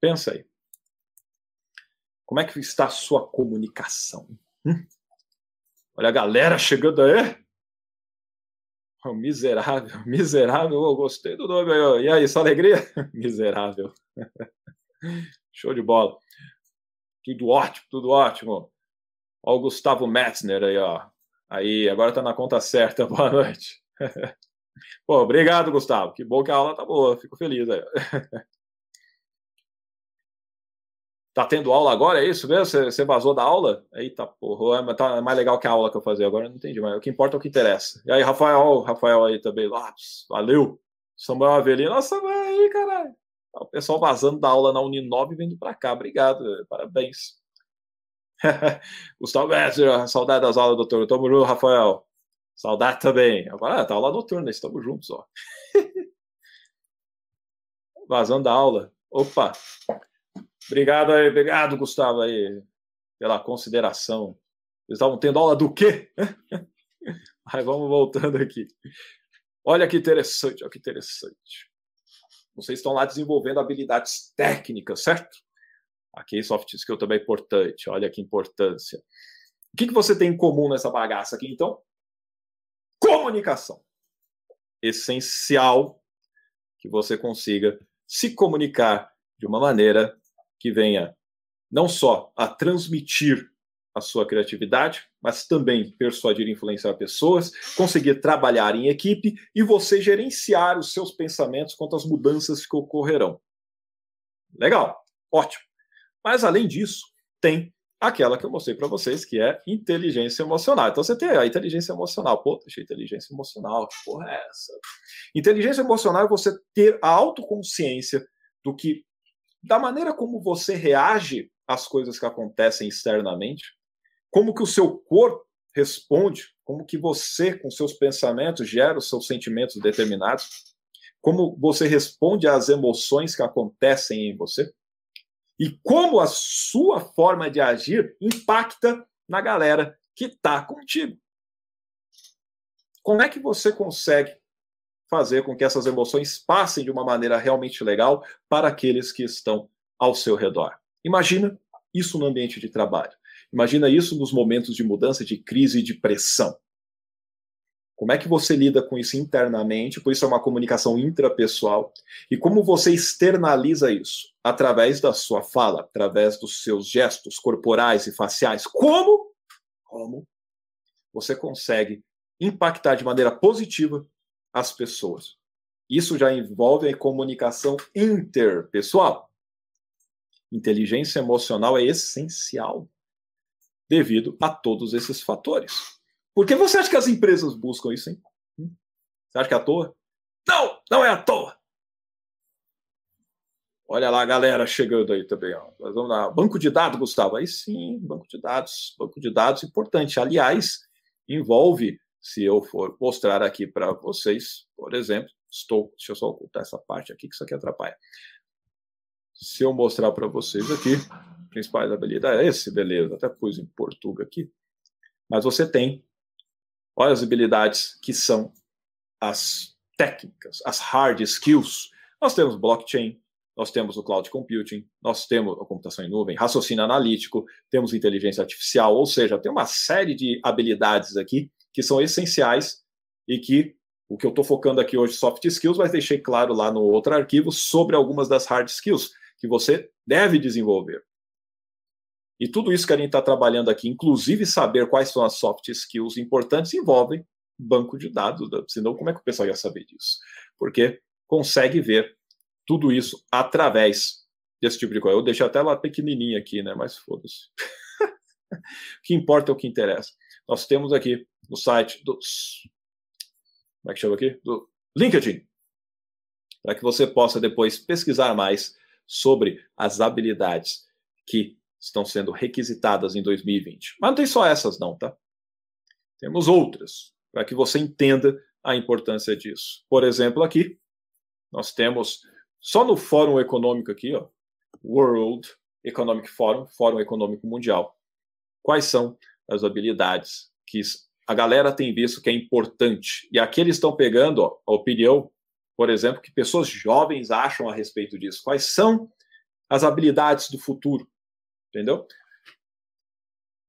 Pensa aí. Como é que está a sua comunicação? Hum? Olha a galera chegando aí. Oh, miserável, miserável. Oh, gostei do nome aí. E aí, sua alegria? miserável. Show de bola. Tudo ótimo, tudo ótimo. Olha o Gustavo Metzner aí, ó. Aí, agora tá na conta certa. Boa noite. Pô, obrigado, Gustavo. Que bom que a aula tá boa. Fico feliz aí. Tá tendo aula agora, é isso mesmo? Você, vazou da aula? Eita, porra, mas tá mais legal que a aula que eu fazia agora, não entendi, mas o que importa é o que interessa. E aí, Rafael, Rafael aí também, Lápis, valeu. Samuel Avelino, nossa, aí, caralho. O pessoal vazando da aula na Uninove vindo para cá, obrigado, parabéns. Gustavo Messer, saudade das aulas, doutor. Tamo junto, Rafael. Saudade também. Agora, tá aula noturna, estamos juntos, ó. Vazando da aula. Opa! Obrigado aí, obrigado, Gustavo, aí, pela consideração. Eles estavam tendo aula do quê? Aí vamos voltando aqui. Olha que interessante, olha que interessante. Vocês estão lá desenvolvendo habilidades técnicas, certo? Aqui, soft skill também é importante. Olha que importância. O que, que você tem em comum nessa bagaça aqui, então? comunicação. Essencial que você consiga se comunicar de uma maneira que venha não só a transmitir a sua criatividade, mas também persuadir e influenciar pessoas, conseguir trabalhar em equipe e você gerenciar os seus pensamentos quanto às mudanças que ocorrerão. Legal, ótimo. Mas além disso, tem aquela que eu mostrei para vocês, que é inteligência emocional. Então você tem a inteligência emocional. Pô, deixa inteligência emocional, que porra é essa? Inteligência emocional é você ter a autoconsciência do que, da maneira como você reage às coisas que acontecem externamente, como que o seu corpo responde, como que você, com seus pensamentos, gera os seus sentimentos determinados, como você responde às emoções que acontecem em você e como a sua forma de agir impacta na galera que está contigo. Como é que você consegue fazer com que essas emoções passem de uma maneira realmente legal para aqueles que estão ao seu redor? Imagina isso no ambiente de trabalho. Imagina isso nos momentos de mudança, de crise e de pressão. Como é que você lida com isso internamente? Por isso é uma comunicação intrapessoal. E como você externaliza isso? Através da sua fala, através dos seus gestos corporais e faciais. Como? Como você consegue impactar de maneira positiva as pessoas? Isso já envolve a comunicação interpessoal. Inteligência emocional é essencial devido a todos esses fatores. Por que você acha que as empresas buscam isso, hein? Você acha que é à toa? Não, não é à toa. Olha lá a galera chegando aí também. Ó. Nós vamos lá. Banco de dados, Gustavo. Aí sim, banco de dados. Banco de dados importante. Aliás, envolve, se eu for mostrar aqui para vocês, por exemplo, estou. Deixa eu só ocultar essa parte aqui, que isso aqui atrapalha. Se eu mostrar para vocês aqui, principais habilidades, esse, beleza, até pus em português aqui. Mas você tem, olha as habilidades que são as técnicas, as hard skills. Nós temos blockchain, nós temos o cloud computing, nós temos a computação em nuvem, raciocínio analítico, temos inteligência artificial, ou seja, tem uma série de habilidades aqui que são essenciais e que o que eu estou focando aqui hoje, soft skills, mas deixei claro lá no outro arquivo sobre algumas das hard skills que você deve desenvolver. E tudo isso que a gente está trabalhando aqui, inclusive saber quais são as soft skills importantes, envolve banco de dados, senão como é que o pessoal ia saber disso? Porque consegue ver tudo isso através desse tipo de coisa. Eu deixei até lá pequenininha aqui, né? Mas foda-se. o que importa é o que interessa. Nós temos aqui no site dos. Como é que chama aqui? Do LinkedIn. Para que você possa depois pesquisar mais sobre as habilidades que estão sendo requisitadas em 2020. Mas não tem só essas, não, tá? Temos outras, para que você entenda a importância disso. Por exemplo, aqui, nós temos só no Fórum Econômico aqui, ó, World Economic Forum, Fórum Econômico Mundial. Quais são as habilidades que a galera tem visto que é importante? E aqui eles estão pegando ó, a opinião, por exemplo, que pessoas jovens acham a respeito disso. Quais são as habilidades do futuro? Entendeu?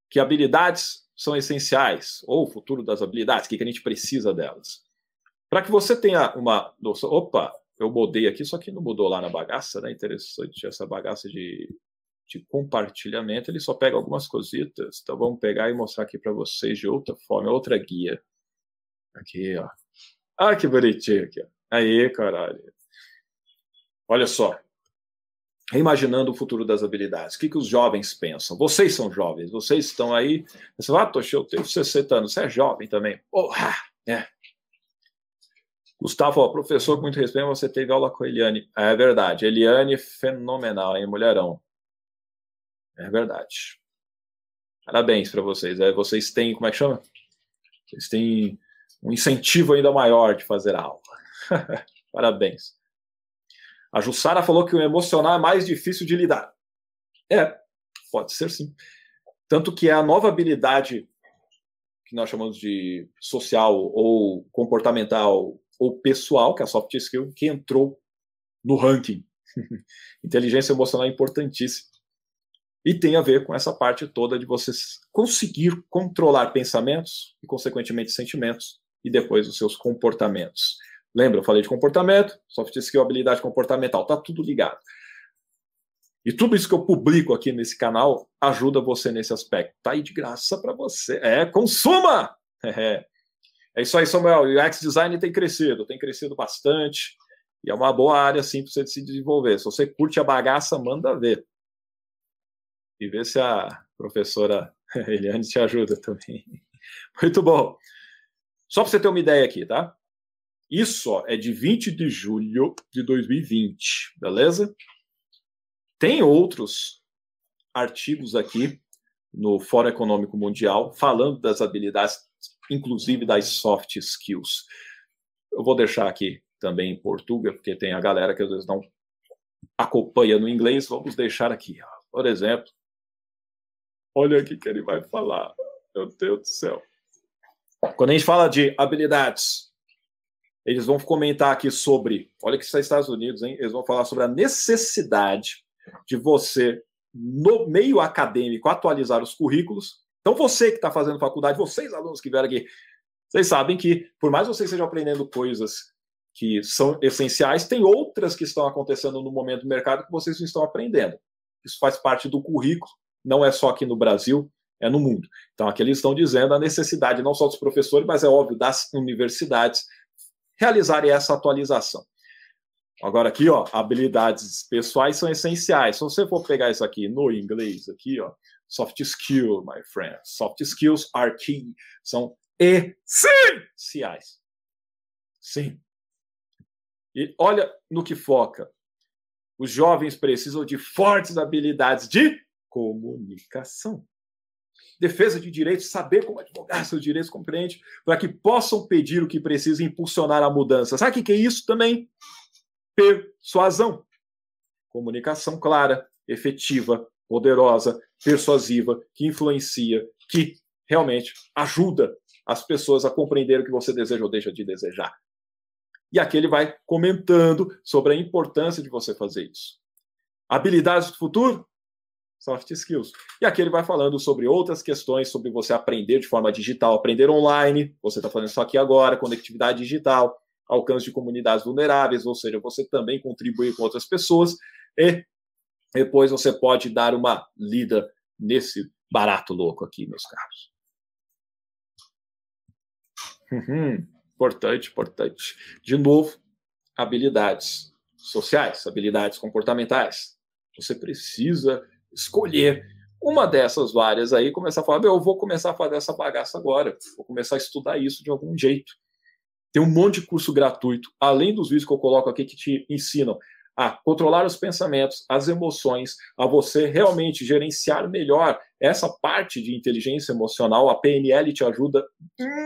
Que habilidades são essenciais, ou o futuro das habilidades, o que, que a gente precisa delas. Para que você tenha uma noção. Opa, eu mudei aqui, só que não mudou lá na bagaça, né? Interessante essa bagaça de, de compartilhamento. Ele só pega algumas cositas. Então vamos pegar e mostrar aqui para vocês de outra forma, outra guia. Aqui, ó. Ah, que bonitinho aqui. Ó. Aí, caralho. Olha só. Reimaginando o futuro das habilidades. O que, que os jovens pensam? Vocês são jovens, vocês estão aí. Você fala, ah, Toshi, eu tenho 60 anos, você é jovem também. Porra! É, Gustavo, professor, com muito respeito, você teve aula com a Eliane. É verdade. Eliane, fenomenal, hein, mulherão. É verdade. Parabéns para vocês. É, vocês têm, como é que chama? Vocês têm um incentivo ainda maior de fazer aula. Parabéns. A Jussara falou que o emocional é mais difícil de lidar. É, pode ser sim. Tanto que é a nova habilidade que nós chamamos de social ou comportamental ou pessoal, que é a soft skill, que entrou no ranking. Inteligência emocional é importantíssima. E tem a ver com essa parte toda de você conseguir controlar pensamentos e, consequentemente, sentimentos e depois os seus comportamentos. Lembra, eu falei de comportamento, soft skill, habilidade comportamental, tá tudo ligado. E tudo isso que eu publico aqui nesse canal ajuda você nesse aspecto. Tá aí de graça para você. É, consuma! É. É isso aí, Samuel. O UX design tem crescido, tem crescido bastante. E é uma boa área, sim, para você se desenvolver. Se você curte a bagaça, manda ver. E vê se a professora Eliane te ajuda também. Muito bom. Só para você ter uma ideia aqui, tá? Isso ó, é de 20 de julho de 2020, beleza? Tem outros artigos aqui no Fórum Econômico Mundial falando das habilidades inclusive das soft skills. Eu vou deixar aqui também em português, porque tem a galera que às vezes não acompanha no inglês. Vamos deixar aqui, por exemplo. Olha aqui que ele vai falar. Meu Deus do céu. Quando a gente fala de habilidades, eles vão comentar aqui sobre. Olha que está nos Estados Unidos, hein? Eles vão falar sobre a necessidade de você, no meio acadêmico, atualizar os currículos então, você que está fazendo faculdade, vocês alunos que vieram aqui, vocês sabem que, por mais vocês estejam aprendendo coisas que são essenciais, tem outras que estão acontecendo no momento do mercado que vocês não estão aprendendo. Isso faz parte do currículo, não é só aqui no Brasil, é no mundo. Então, aqui eles estão dizendo a necessidade não só dos professores, mas é óbvio das universidades realizarem essa atualização. Agora aqui, ó, habilidades pessoais são essenciais. Se você for pegar isso aqui no inglês, aqui, ó, Soft skill, my friend. Soft skills are key. São essenciais. Sim. E olha no que foca. Os jovens precisam de fortes habilidades de comunicação. Defesa de direitos, saber como advogar seus direitos, compreende? Para que possam pedir o que precisa e impulsionar a mudança. Sabe o que é isso também? Persuasão. Comunicação clara, efetiva, poderosa, persuasiva, que influencia, que realmente ajuda as pessoas a compreender o que você deseja ou deixa de desejar. E aqui ele vai comentando sobre a importância de você fazer isso. Habilidades do futuro? Soft skills. E aqui ele vai falando sobre outras questões, sobre você aprender de forma digital, aprender online, você está fazendo isso aqui agora, conectividade digital, alcance de comunidades vulneráveis, ou seja, você também contribuir com outras pessoas e depois você pode dar uma lida nesse barato louco aqui, meus caros. Uhum. Importante, importante. De novo, habilidades sociais, habilidades comportamentais. Você precisa escolher uma dessas várias aí, começar a falar, eu vou começar a fazer essa bagaça agora, vou começar a estudar isso de algum jeito. Tem um monte de curso gratuito, além dos vídeos que eu coloco aqui que te ensinam a controlar os pensamentos, as emoções, a você realmente gerenciar melhor essa parte de inteligência emocional. A PNL te ajuda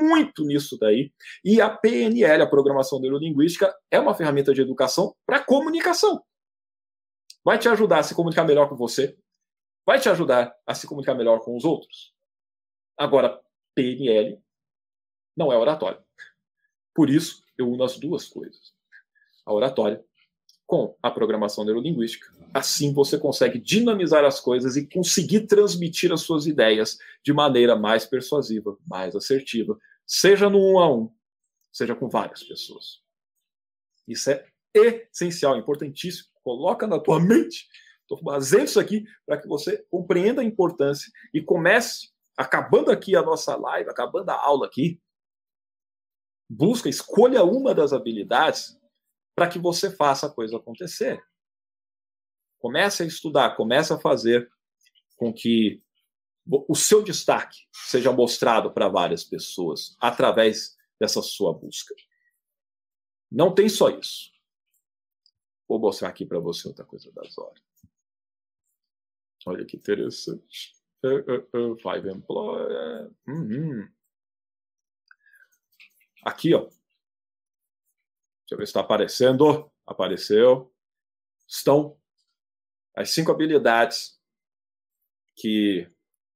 muito nisso daí. E a PNL, a programação neurolinguística, é uma ferramenta de educação para comunicação. Vai te ajudar a se comunicar melhor com você, vai te ajudar a se comunicar melhor com os outros. Agora, PNL não é oratório. Por isso, eu uno as duas coisas. A oratória com a programação neurolinguística. Assim você consegue dinamizar as coisas e conseguir transmitir as suas ideias de maneira mais persuasiva, mais assertiva, seja no um a um, seja com várias pessoas. Isso é essencial, importantíssimo. Coloca na tua mente. Estou fazendo isso aqui para que você compreenda a importância e comece, acabando aqui a nossa live, acabando a aula aqui, busca, escolha uma das habilidades para que você faça a coisa acontecer. Comece a estudar, comece a fazer com que o seu destaque seja mostrado para várias pessoas através dessa sua busca. Não tem só isso. Vou mostrar aqui para você outra coisa das horas. Olha que interessante. Uh, uh, uh, five employer. Uhum. Aqui, ó. Deixa eu ver se está aparecendo. Apareceu. Estão as cinco habilidades que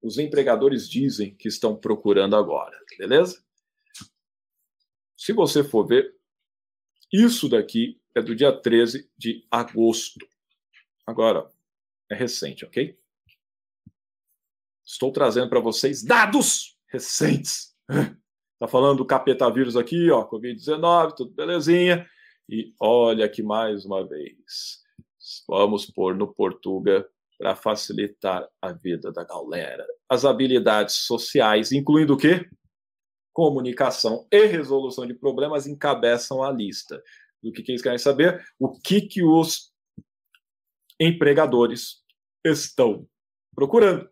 os empregadores dizem que estão procurando agora, beleza? Se você for ver, isso daqui é do dia 13 de agosto. Agora, é recente, ok? Estou trazendo para vocês dados recentes. Tá falando do capeta vírus aqui, ó, Covid-19, tudo belezinha. E olha aqui mais uma vez. Vamos pôr no Portuga para facilitar a vida da galera. As habilidades sociais, incluindo o quê? Comunicação e resolução de problemas encabeçam a lista. Do que, que eles querem saber? O que, que os empregadores estão procurando.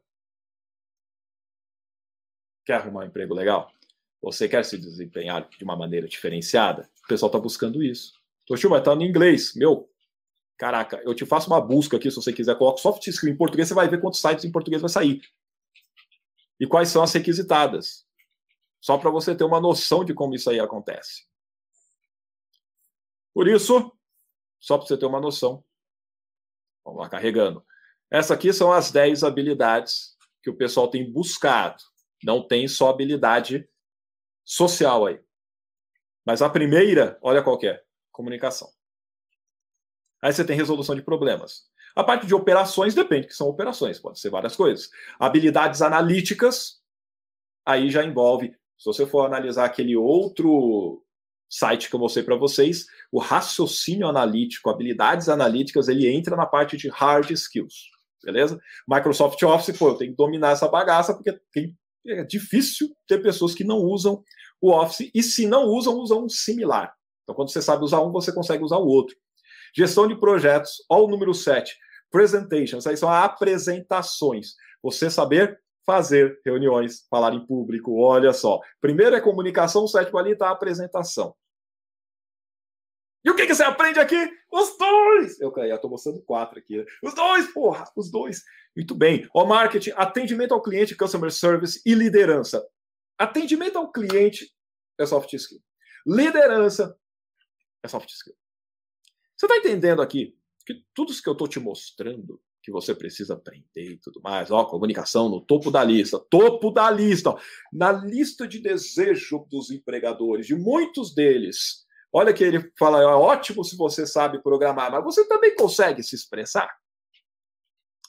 Quer arrumar um emprego legal? Você quer se desempenhar de uma maneira diferenciada? O pessoal está buscando isso. Toshio, vai estar tá no inglês. Meu, caraca, eu te faço uma busca aqui, se você quiser, coloca soft skill em português, você vai ver quantos sites em português vai sair. E quais são as requisitadas. Só para você ter uma noção de como isso aí acontece. Por isso, só para você ter uma noção, vamos lá carregando. Essas aqui são as 10 habilidades que o pessoal tem buscado. Não tem só habilidade social aí. Mas a primeira, olha qual é, comunicação. Aí você tem resolução de problemas. A parte de operações depende que são operações, pode ser várias coisas. Habilidades analíticas, aí já envolve, se você for analisar aquele outro site que eu mostrei para vocês, o raciocínio analítico, habilidades analíticas, ele entra na parte de hard skills, beleza? Microsoft Office, pô, eu tenho que dominar essa bagaça porque tem é difícil ter pessoas que não usam o Office e se não usam, usam um similar. Então, quando você sabe usar um, você consegue usar o outro. Gestão de projetos, olha o número 7. Presentations, aí são apresentações. Você saber fazer reuniões, falar em público, olha só. Primeiro é comunicação, o sétimo ali está a apresentação. E o que, que você aprende aqui? Os dois! Eu já estou mostrando quatro aqui. Né? Os dois, porra! Os dois. Muito bem. O marketing, atendimento ao cliente, customer service e liderança. Atendimento ao cliente é soft skill. Liderança é soft skill. Você está entendendo aqui que tudo isso que eu estou te mostrando, que você precisa aprender e tudo mais, ó, comunicação no topo da lista, topo da lista, ó, na lista de desejo dos empregadores, de muitos deles. Olha que ele fala, é ótimo se você sabe programar, mas você também consegue se expressar.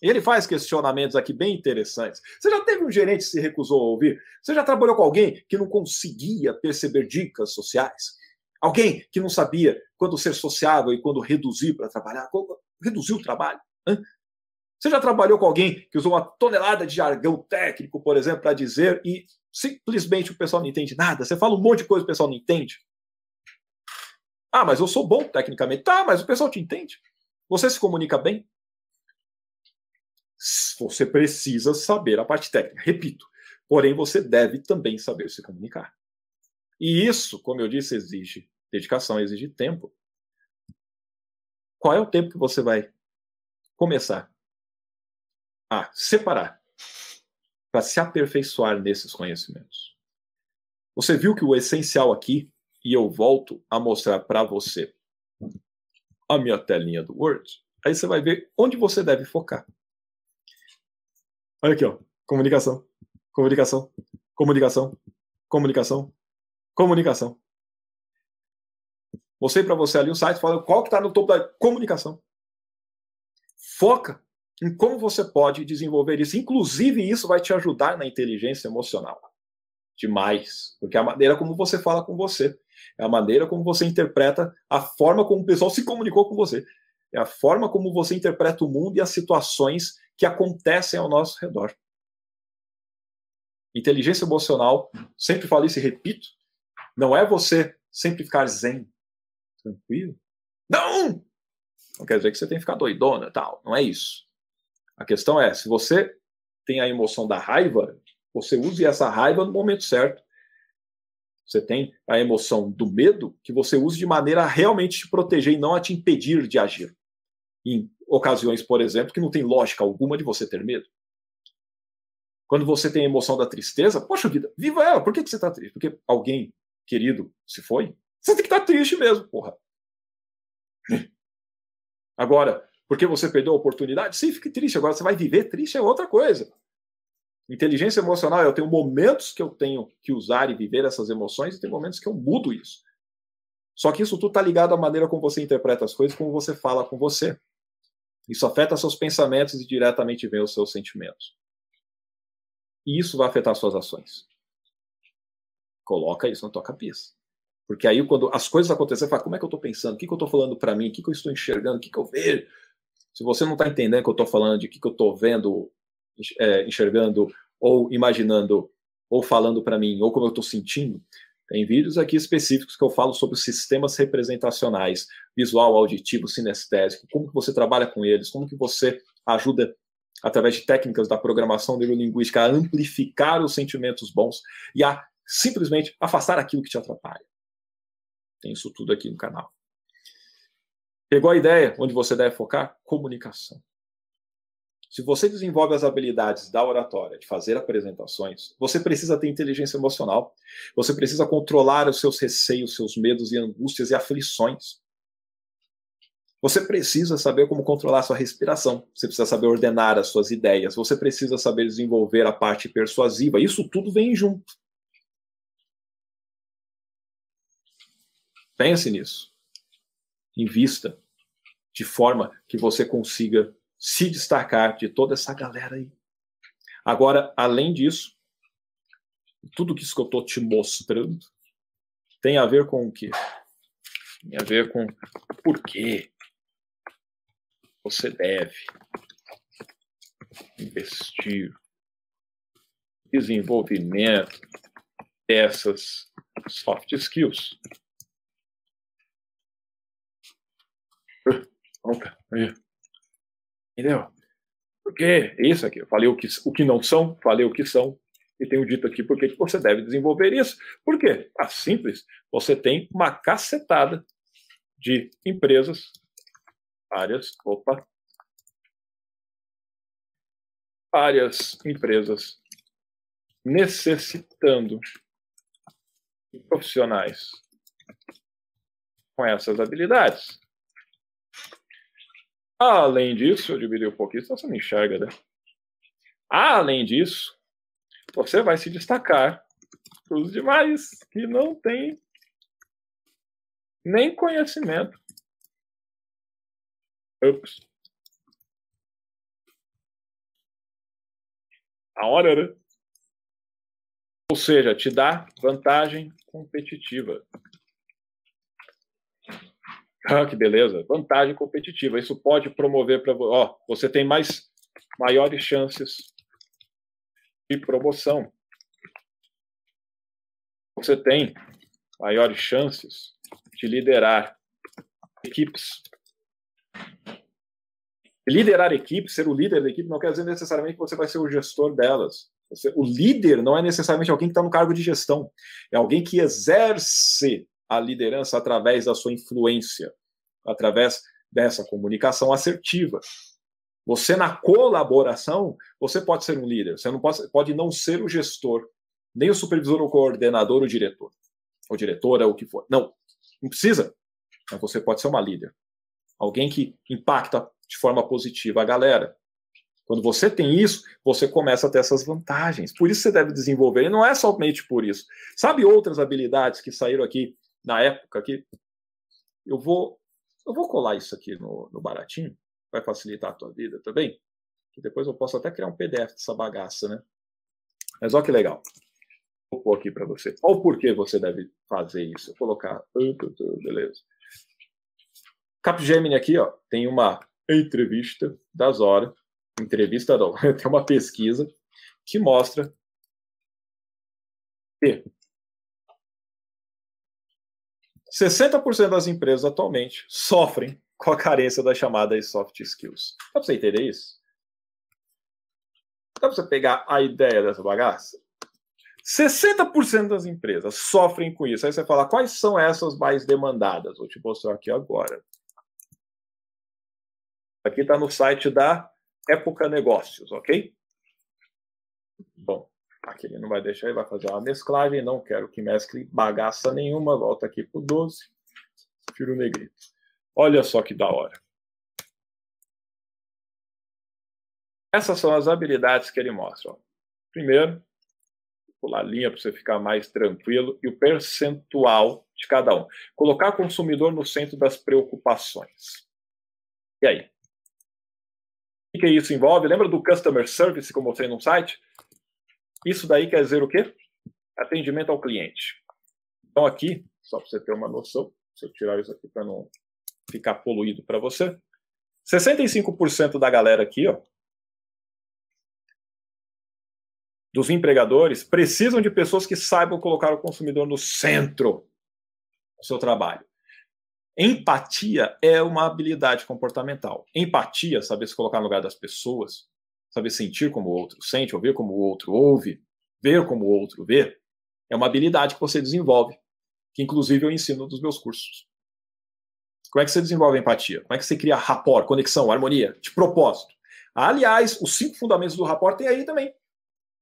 Ele faz questionamentos aqui bem interessantes. Você já teve um gerente que se recusou a ouvir? Você já trabalhou com alguém que não conseguia perceber dicas sociais? Alguém que não sabia quando ser sociável e quando reduzir para trabalhar? Reduzir o trabalho? Hã? Você já trabalhou com alguém que usou uma tonelada de jargão técnico, por exemplo, para dizer e simplesmente o pessoal não entende nada? Você fala um monte de coisa e o pessoal não entende? Ah, mas eu sou bom tecnicamente. Tá, mas o pessoal te entende. Você se comunica bem? Você precisa saber a parte técnica, repito. Porém, você deve também saber se comunicar. E isso, como eu disse, exige dedicação, exige tempo. Qual é o tempo que você vai começar a separar para se aperfeiçoar nesses conhecimentos? Você viu que o essencial aqui, e eu volto a mostrar para você a minha telinha do Word, aí você vai ver onde você deve focar. Olha aqui, ó. Comunicação. Comunicação. Comunicação. Comunicação. Comunicação. Mostrei para você ali um site falando qual que está no topo da comunicação. Foca em como você pode desenvolver isso. Inclusive, isso vai te ajudar na inteligência emocional. Demais. Porque é a maneira como você fala com você. É a maneira como você interpreta a forma como o pessoal se comunicou com você. É a forma como você interpreta o mundo e as situações que acontecem ao nosso redor. Inteligência emocional, sempre falo isso e repito, não é você sempre ficar zen, tranquilo. Não! Não quer dizer que você tem que ficar doidona, tal. Não é isso. A questão é, se você tem a emoção da raiva, você use essa raiva no momento certo. Você tem a emoção do medo, que você use de maneira a realmente te proteger e não a te impedir de agir. Em ocasiões, por exemplo, que não tem lógica alguma de você ter medo. Quando você tem a emoção da tristeza, poxa vida, viva ela. Por que, que você está triste? Porque alguém querido se foi? Você tem que estar tá triste mesmo, porra. Agora, porque você perdeu a oportunidade? Sim, fique triste. Agora você vai viver triste é outra coisa. Inteligência emocional, eu tenho momentos que eu tenho que usar e viver essas emoções e tem momentos que eu mudo isso. Só que isso tudo está ligado à maneira como você interpreta as coisas, como você fala com você. Isso afeta seus pensamentos e diretamente vem os seus sentimentos. E isso vai afetar suas ações. Coloca isso na tua cabeça. Porque aí, quando as coisas acontecerem, você fala, como é que eu estou pensando? O que, que eu estou falando para mim? O que, que eu estou enxergando? O que, que eu vejo? Se você não está entendendo o que eu estou falando, de que, que eu estou vendo, é, enxergando, ou imaginando, ou falando para mim, ou como eu estou sentindo, tem vídeos aqui específicos que eu falo sobre sistemas representacionais, visual, auditivo, sinestésico, como que você trabalha com eles, como que você ajuda através de técnicas da programação neurolinguística a amplificar os sentimentos bons e a simplesmente afastar aquilo que te atrapalha. Tem isso tudo aqui no canal. Pegou a ideia onde você deve focar? Comunicação. Se você desenvolve as habilidades da oratória, de fazer apresentações, você precisa ter inteligência emocional. Você precisa controlar os seus receios, seus medos e angústias e aflições. Você precisa saber como controlar a sua respiração. Você precisa saber ordenar as suas ideias. Você precisa saber desenvolver a parte persuasiva. Isso tudo vem junto. Pense nisso. Invista de forma que você consiga se destacar de toda essa galera aí. Agora, além disso, tudo isso que eu estou te mostrando tem a ver com o quê? Tem a ver com por que você deve investir desenvolvimento dessas soft skills. Opa, aí. Entendeu? Porque isso aqui, eu falei o que, o que não são, falei o que são, e tenho dito aqui porque que você deve desenvolver isso. Por quê? Ah, simples. Você tem uma cacetada de empresas, áreas, opa, várias empresas necessitando de profissionais com essas habilidades. Além disso, eu dividir um pouquinho, senão você não enxerga, né? Além disso, você vai se destacar os demais que não têm nem conhecimento. Ups. A hora, né? Ou seja, te dá vantagem competitiva. Ah, que beleza. Vantagem competitiva. Isso pode promover para ó, você tem mais maiores chances de promoção. Você tem maiores chances de liderar equipes. Liderar equipes, ser o líder da equipe, não quer dizer necessariamente que você vai ser o gestor delas. Você, o líder não é necessariamente alguém que está no cargo de gestão, é alguém que exerce a liderança através da sua influência, através dessa comunicação assertiva. Você, na colaboração, você pode ser um líder, você não pode, pode não ser o gestor, nem o supervisor, o coordenador, o diretor, ou diretora, o que for. Não, não precisa. Mas você pode ser uma líder. Alguém que impacta de forma positiva a galera. Quando você tem isso, você começa a ter essas vantagens. Por isso você deve desenvolver. E não é somente por isso. Sabe outras habilidades que saíram aqui na época aqui? Eu vou, eu vou colar isso aqui no, no baratinho. Vai facilitar a tua vida também. Que depois eu posso até criar um PDF dessa bagaça, né? Mas olha que legal. Vou pôr aqui para você. Olha o porquê você deve fazer isso. Vou colocar. Beleza. Capgemini aqui, ó, tem uma entrevista das horas entrevista não, tem uma pesquisa que mostra 60% das empresas atualmente sofrem com a carência das chamadas soft skills. Dá para você entender isso? Dá para você pegar a ideia dessa bagaça? 60% das empresas sofrem com isso. Aí você fala, quais são essas mais demandadas? Vou te mostrar aqui agora. Aqui está no site da época negócios, ok? Bom, aqui ele não vai deixar, ele vai fazer uma mesclagem, não quero que mescle bagaça nenhuma, volta aqui para o 12, tiro o negrito. Olha só que da hora. Essas são as habilidades que ele mostra. Primeiro, pular a linha para você ficar mais tranquilo, e o percentual de cada um. Colocar o consumidor no centro das preocupações. E aí? O que isso envolve? Lembra do Customer Service que eu mostrei no site? Isso daí quer dizer o quê? Atendimento ao cliente. Então aqui, só para você ter uma noção, se eu tirar isso aqui para não ficar poluído para você, 65% da galera aqui, ó, dos empregadores precisam de pessoas que saibam colocar o consumidor no centro do seu trabalho. Empatia é uma habilidade comportamental. Empatia, saber se colocar no lugar das pessoas, saber sentir como o outro sente, ouvir como o outro ouve, ver como o outro vê, é uma habilidade que você desenvolve, que inclusive eu ensino nos meus cursos. Como é que você desenvolve empatia? Como é que você cria rapport, conexão, harmonia, de propósito? Aliás, os cinco fundamentos do rapport tem aí também.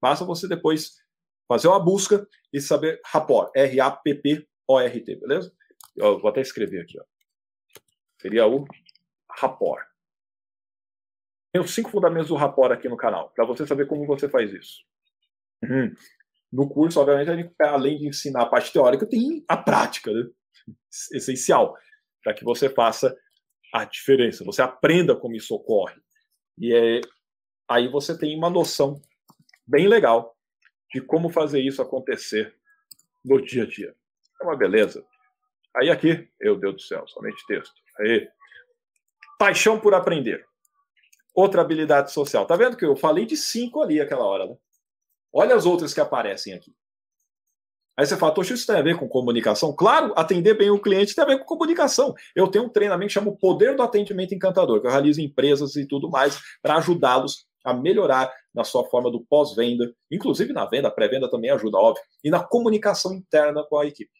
Basta você depois fazer uma busca e saber rapport, R-A-P-P-O-R-T, beleza? Eu vou até escrever aqui. Ó. Seria o rapport. Os cinco fundamentos do rapport aqui no canal, para você saber como você faz isso. Uhum. No curso, obviamente, a gente, além de ensinar a parte teórica, tem a prática, né? essencial, para que você faça a diferença, você aprenda como isso ocorre. E é, aí você tem uma noção bem legal de como fazer isso acontecer no dia a dia. É uma beleza. Aí aqui, meu Deus do céu, somente texto. Aí. Paixão por aprender. Outra habilidade social. Tá vendo que eu falei de cinco ali aquela hora, né? Olha as outras que aparecem aqui. Aí você fala, Tocho, isso tem a ver com comunicação? Claro, atender bem o cliente tem a ver com comunicação. Eu tenho um treinamento que chama o Poder do Atendimento Encantador, que eu realizo em empresas e tudo mais para ajudá-los a melhorar na sua forma do pós-venda, inclusive na venda, pré-venda também ajuda, óbvio, e na comunicação interna com a equipe.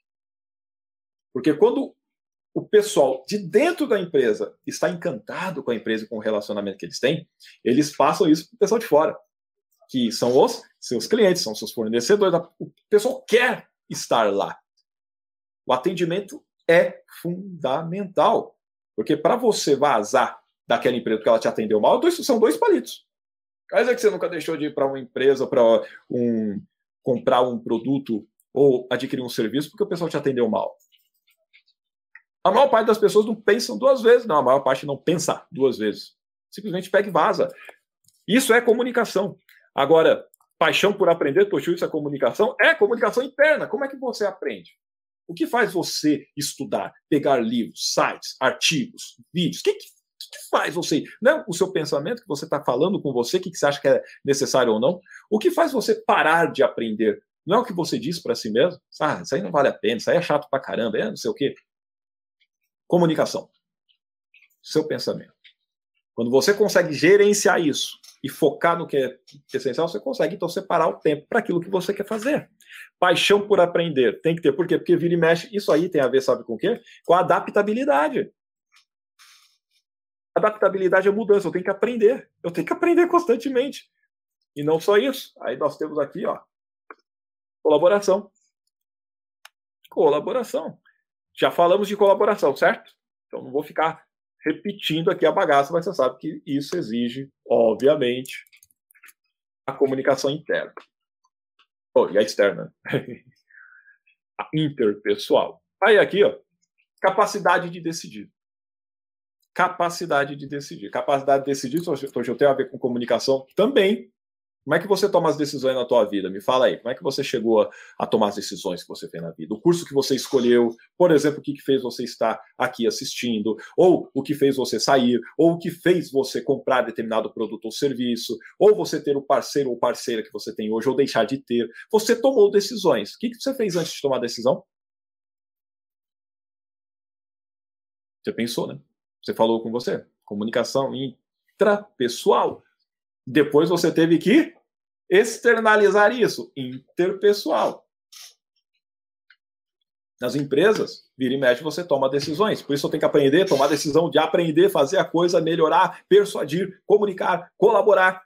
Porque quando o pessoal de dentro da empresa está encantado com a empresa e com o relacionamento que eles têm, eles passam isso para o pessoal de fora, que são os seus clientes, são seus fornecedores. O pessoal quer estar lá. O atendimento é fundamental, porque para você vazar daquela empresa porque ela te atendeu mal, são dois palitos. Quer dizer que você nunca deixou de ir para uma empresa para um, comprar um produto ou adquirir um serviço porque o pessoal te atendeu mal. A maior parte das pessoas não pensam duas vezes, não. A maior parte não pensa duas vezes. Simplesmente pega e vaza. Isso é comunicação. Agora, paixão por aprender, Toshio, isso é comunicação? É comunicação interna. Como é que você aprende? O que faz você estudar, pegar livros, sites, artigos, vídeos? O que, que, que faz você? Não é o seu pensamento que você está falando com você, o que, que você acha que é necessário ou não? O que faz você parar de aprender? Não é o que você diz para si mesmo? Ah, isso aí não vale a pena, isso aí é chato pra caramba, é não sei o quê. Comunicação. Seu pensamento. Quando você consegue gerenciar isso e focar no que é essencial, você consegue então separar o tempo para aquilo que você quer fazer. Paixão por aprender tem que ter. Por quê? Porque vira e mexe. Isso aí tem a ver, sabe com o quê? Com a adaptabilidade. Adaptabilidade é mudança. Eu tenho que aprender. Eu tenho que aprender constantemente. E não só isso. Aí nós temos aqui, ó, colaboração. Colaboração. Já falamos de colaboração, certo? Então não vou ficar repetindo aqui a bagaça, mas você sabe que isso exige, obviamente, a comunicação interna. Oh, e a externa. a interpessoal. Aí aqui, ó, capacidade de decidir. Capacidade de decidir. Capacidade de decidir, hoje eu tenho a ver com comunicação também, como é que você toma as decisões na tua vida? Me fala aí. Como é que você chegou a, a, tomar as decisões que você tem na vida? O curso que você escolheu, por exemplo, o que, que fez você estar aqui assistindo, ou o que fez você sair, ou o que fez você comprar determinado produto ou serviço, ou você ter o parceiro ou parceira que você tem hoje, ou deixar de ter. Você tomou decisões. O que, que você fez antes de tomar a decisão? Você pensou, né? Você falou com você. Comunicação intrapessoal. Depois você teve que externalizar isso, interpessoal. Nas empresas, vira e mexe, você toma decisões. Por isso tenho que aprender, tomar decisão de aprender, fazer a coisa, melhorar, persuadir, comunicar, colaborar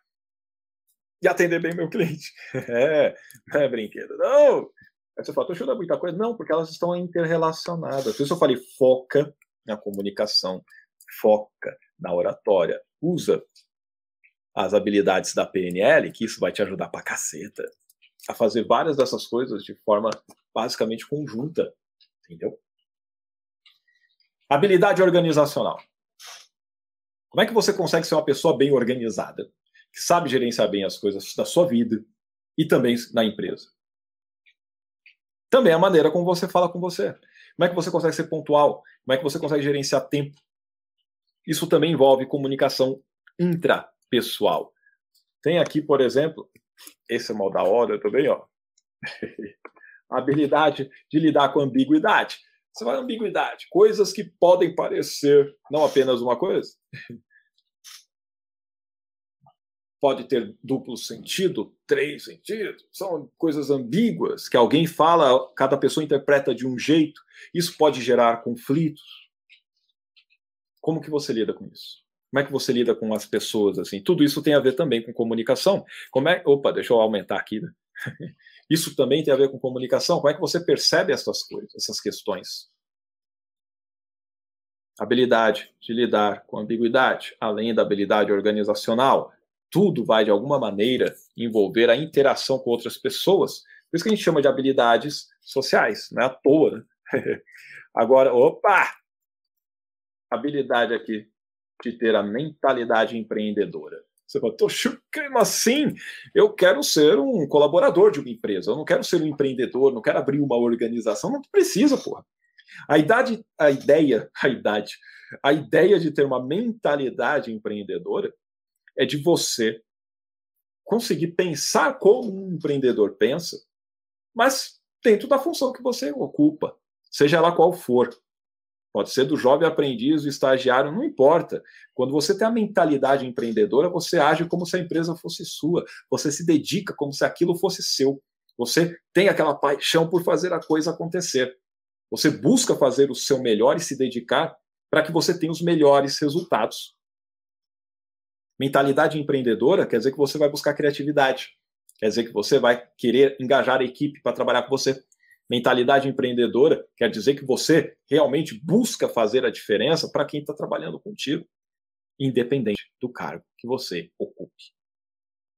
e atender bem meu cliente. É, não é brinquedo, não. Aí você fala, estou achando muita coisa. Não, porque elas estão interrelacionadas. Por isso eu falei, foca na comunicação, foca na oratória. Usa as habilidades da PNL, que isso vai te ajudar pra caceta a fazer várias dessas coisas de forma basicamente conjunta, entendeu? Habilidade organizacional. Como é que você consegue ser uma pessoa bem organizada, que sabe gerenciar bem as coisas da sua vida e também na empresa? Também a maneira como você fala com você. Como é que você consegue ser pontual? Como é que você consegue gerenciar tempo? Isso também envolve comunicação intra pessoal. Tem aqui, por exemplo, esse é mal da hora também, ó. A habilidade de lidar com ambiguidade. Você vai ambiguidade, coisas que podem parecer não apenas uma coisa. Pode ter duplo sentido, três sentidos, são coisas ambíguas que alguém fala, cada pessoa interpreta de um jeito. Isso pode gerar conflitos. Como que você lida com isso? Como é que você lida com as pessoas assim? Tudo isso tem a ver também com comunicação. Como é? Opa, deixa eu aumentar aqui. Né? Isso também tem a ver com comunicação. Como é que você percebe essas coisas, essas questões? Habilidade de lidar com ambiguidade, além da habilidade organizacional, tudo vai de alguma maneira envolver a interação com outras pessoas. Por isso que a gente chama de habilidades sociais, não é à toa. Né? Agora, opa! Habilidade aqui de ter a mentalidade empreendedora. Você fala, Toshio, como assim? Eu quero ser um colaborador de uma empresa, eu não quero ser um empreendedor, não quero abrir uma organização, não precisa, porra. A idade, a ideia, a idade, a ideia de ter uma mentalidade empreendedora é de você conseguir pensar como um empreendedor pensa, mas dentro da função que você ocupa, seja ela qual for. Pode ser do jovem aprendiz, do estagiário, não importa. Quando você tem a mentalidade empreendedora, você age como se a empresa fosse sua. Você se dedica como se aquilo fosse seu. Você tem aquela paixão por fazer a coisa acontecer. Você busca fazer o seu melhor e se dedicar para que você tenha os melhores resultados. Mentalidade empreendedora quer dizer que você vai buscar criatividade. Quer dizer que você vai querer engajar a equipe para trabalhar com você. Mentalidade empreendedora quer dizer que você realmente busca fazer a diferença para quem está trabalhando contigo, independente do cargo que você ocupe.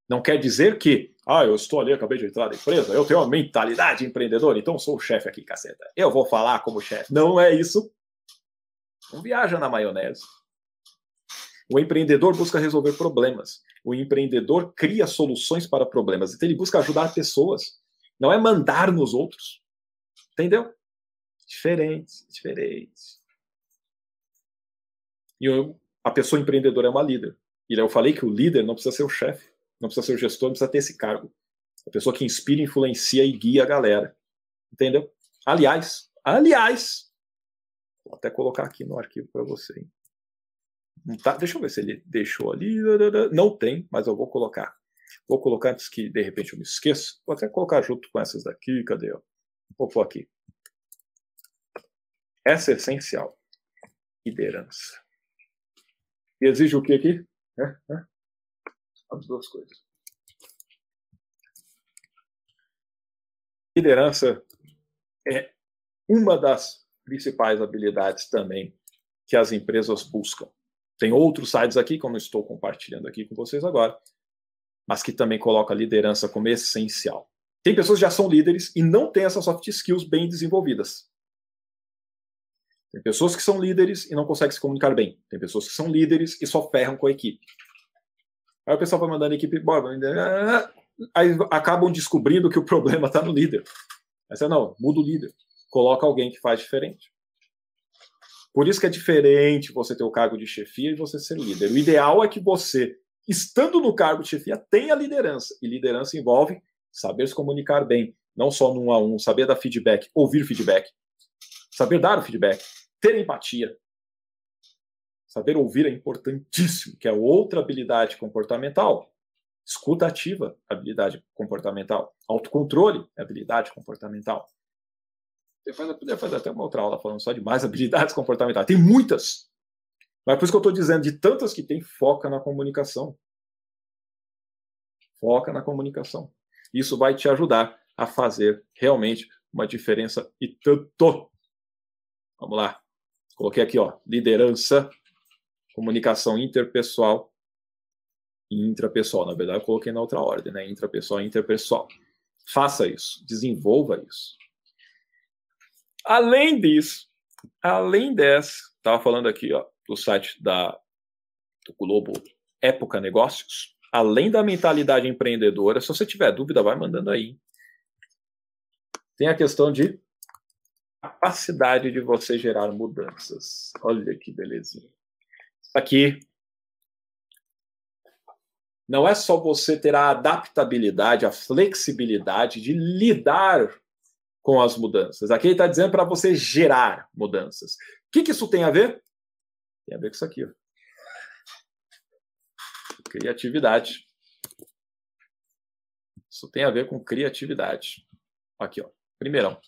Não quer dizer que, ah, eu estou ali, acabei de entrar na empresa, eu tenho uma mentalidade empreendedora, então sou o chefe aqui, caceta. Eu vou falar como chefe. Não é isso. Não viaja na maionese. O empreendedor busca resolver problemas. O empreendedor cria soluções para problemas. Então ele busca ajudar pessoas. Não é mandar nos outros. Entendeu? Diferente, diferente. E eu, a pessoa empreendedora é uma líder. E eu falei que o líder não precisa ser o chefe, não precisa ser o gestor, não precisa ter esse cargo. A pessoa que inspira, influencia e guia a galera. Entendeu? Aliás, aliás, vou até colocar aqui no arquivo para você. Hein? Tá, deixa eu ver se ele deixou ali. Não tem, mas eu vou colocar. Vou colocar antes que de repente eu me esqueça. Vou até colocar junto com essas daqui. Cadê? Vou pôr aqui. Essa é essencial. Liderança. E exige o que aqui? É, é. As duas coisas. Liderança é uma das principais habilidades também que as empresas buscam. Tem outros sites aqui, como eu estou compartilhando aqui com vocês agora, mas que também coloca liderança como essencial. Tem pessoas que já são líderes e não têm essas soft skills bem desenvolvidas. Tem pessoas que são líderes e não conseguem se comunicar bem. Tem pessoas que são líderes e só ferram com a equipe. Aí o pessoal vai mandando a equipe embora. Aí acabam descobrindo que o problema está no líder. Aí você, não, muda o líder. Coloca alguém que faz diferente. Por isso que é diferente você ter o cargo de chefia e você ser líder. O ideal é que você, estando no cargo de chefia, tenha liderança. E liderança envolve saber se comunicar bem, não só no um a um, saber dar feedback, ouvir feedback, saber dar o feedback, ter empatia. Saber ouvir é importantíssimo, que é outra habilidade comportamental. Escuta ativa, habilidade comportamental. Autocontrole, habilidade comportamental. Depois eu poderia fazer até uma outra aula falando só de mais habilidades comportamentais. Tem muitas. Mas por isso que eu estou dizendo, de tantas que tem, foca na comunicação. Foca na comunicação. Isso vai te ajudar a fazer realmente uma diferença e tanto. Vamos lá. Coloquei aqui, ó, liderança, comunicação interpessoal e intrapessoal. Na verdade, eu coloquei na outra ordem, né? Intrapessoal e interpessoal. Faça isso, desenvolva isso. Além disso, além dessa, estava falando aqui ó, do site da, do Globo Época Negócios, além da mentalidade empreendedora, se você tiver dúvida, vai mandando aí. Tem a questão de capacidade de você gerar mudanças. Olha que belezinha. Aqui não é só você ter a adaptabilidade, a flexibilidade de lidar com as mudanças. Aqui ele está dizendo para você gerar mudanças. O que, que, isso tem a ver? Tem a ver com isso aqui. Ó. Criatividade. Isso tem a ver com criatividade. Aqui, ó. Primeirão.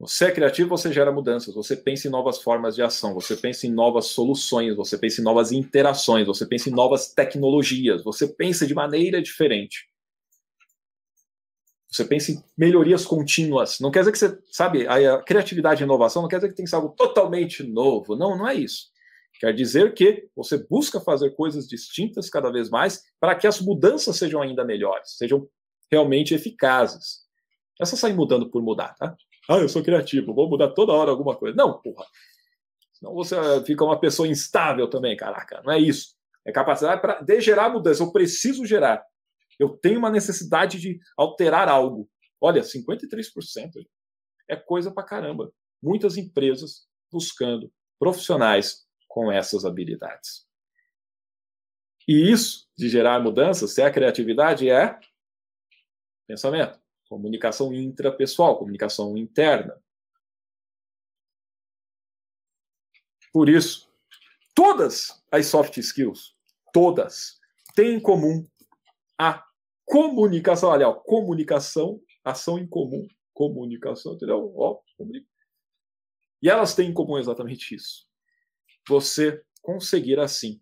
Você é criativo, você gera mudanças, você pensa em novas formas de ação, você pensa em novas soluções, você pensa em novas interações, você pensa em novas tecnologias, você pensa de maneira diferente. Você pensa em melhorias contínuas. Não quer dizer que você, sabe, a criatividade e inovação não quer dizer que tem que ser algo totalmente novo. Não, não é isso. Quer dizer que você busca fazer coisas distintas cada vez mais para que as mudanças sejam ainda melhores, sejam realmente eficazes. Essa sai mudando por mudar, tá? Ah, eu sou criativo, vou mudar toda hora alguma coisa. Não, porra. Senão você fica uma pessoa instável também, caraca. Não é isso. É capacidade para de gerar mudança. Eu preciso gerar. Eu tenho uma necessidade de alterar algo. Olha, 53% é coisa pra caramba. Muitas empresas buscando profissionais com essas habilidades. E isso de gerar mudanças, se é criatividade, é pensamento, comunicação intrapessoal, comunicação interna. Por isso, todas as soft skills, todas, têm em comum a comunicação, olha, comunicação, ação em comum, comunicação, entendeu? Ó, e elas têm em comum exatamente isso. Você conseguir assim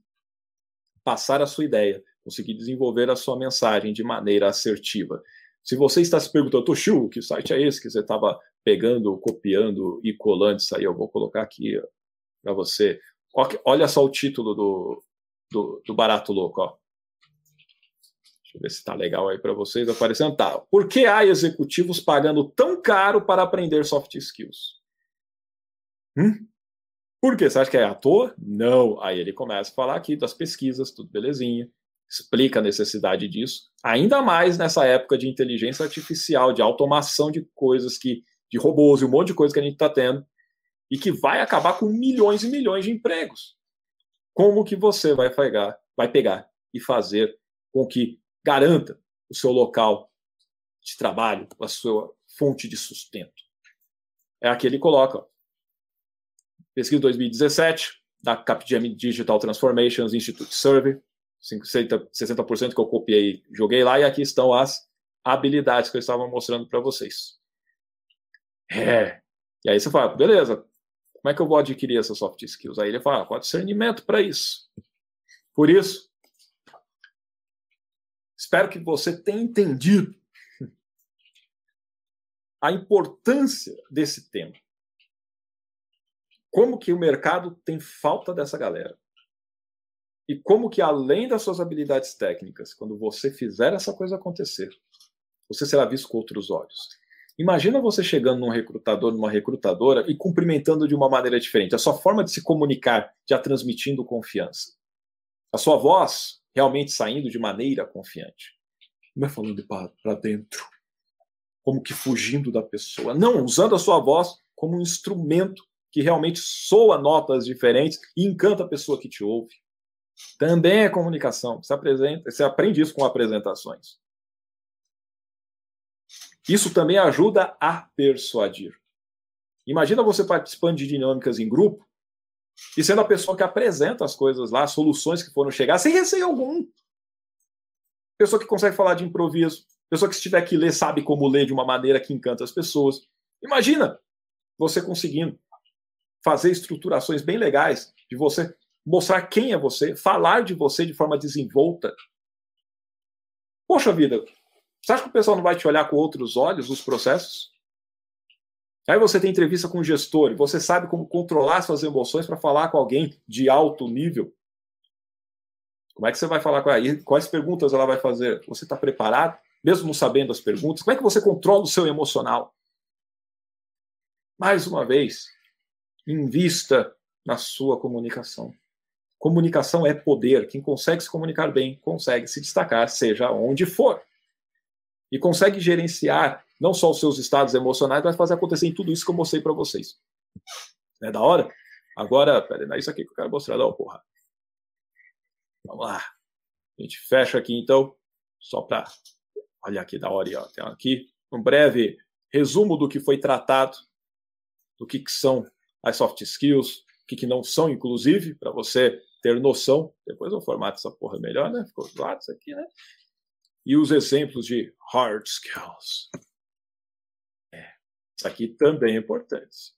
passar a sua ideia, conseguir desenvolver a sua mensagem de maneira assertiva. Se você está se perguntando, Toshu, que site é esse que você estava pegando, copiando e colando isso aí? Eu vou colocar aqui para você. Olha só o título do, do, do Barato Louco. Ó. Deixa eu ver se está legal aí para vocês aparecendo. Tá. Por que há executivos pagando tão caro para aprender soft skills? Hum? Por quê? Você acha que é à toa? Não. Aí ele começa a falar aqui das pesquisas, tudo belezinha, explica a necessidade disso, ainda mais nessa época de inteligência artificial, de automação de coisas que, de robôs e um monte de coisa que a gente está tendo, e que vai acabar com milhões e milhões de empregos. Como que você vai pegar, vai pegar e fazer com que garanta o seu local de trabalho, a sua fonte de sustento? É aqui ele coloca. Pesquisa 2017, da Capgemini Digital Transformations Institute Survey, 50, 60% que eu copiei joguei lá, e aqui estão as habilidades que eu estava mostrando para vocês. É. E aí você fala, beleza, como é que eu vou adquirir essas soft skills? Aí ele fala, ah, qual discernimento para isso? Por isso, espero que você tenha entendido a importância desse tema. Como que o mercado tem falta dessa galera? E como que além das suas habilidades técnicas, quando você fizer essa coisa acontecer, você será visto com outros olhos. Imagina você chegando num recrutador, numa recrutadora e cumprimentando de uma maneira diferente. A sua forma de se comunicar já transmitindo confiança. A sua voz realmente saindo de maneira confiante. Não é falando para dentro, como que fugindo da pessoa. Não, usando a sua voz como um instrumento que realmente soa notas diferentes e encanta a pessoa que te ouve. Também é comunicação. Você, apresenta, você aprende isso com apresentações. Isso também ajuda a persuadir. Imagina você participando de dinâmicas em grupo e sendo a pessoa que apresenta as coisas lá, soluções que foram chegar, sem receio algum. Pessoa que consegue falar de improviso. Pessoa que se tiver que ler, sabe como ler de uma maneira que encanta as pessoas. Imagina você conseguindo fazer estruturações bem legais de você mostrar quem é você, falar de você de forma desenvolta. Poxa vida, você acha que o pessoal não vai te olhar com outros olhos nos processos? Aí você tem entrevista com o gestor você sabe como controlar suas emoções para falar com alguém de alto nível. Como é que você vai falar com ela? Quais perguntas ela vai fazer? Você está preparado? Mesmo não sabendo as perguntas? Como é que você controla o seu emocional? Mais uma vez, invista na sua comunicação. Comunicação é poder. Quem consegue se comunicar bem, consegue se destacar, seja onde for. E consegue gerenciar não só os seus estados emocionais, mas fazer acontecer em tudo isso que eu mostrei para vocês. É da hora? Agora, peraí, é isso aqui que eu quero mostrar, não, porra. Vamos lá. A gente fecha aqui, então, só para. Olha aqui da hora, ó. Tem aqui um breve resumo do que foi tratado, do que, que são as soft skills, que, que não são, inclusive, para você ter noção. Depois eu formato essa porra melhor, né? Ficou do lado isso aqui, né? E os exemplos de hard skills. É, isso aqui também é importante.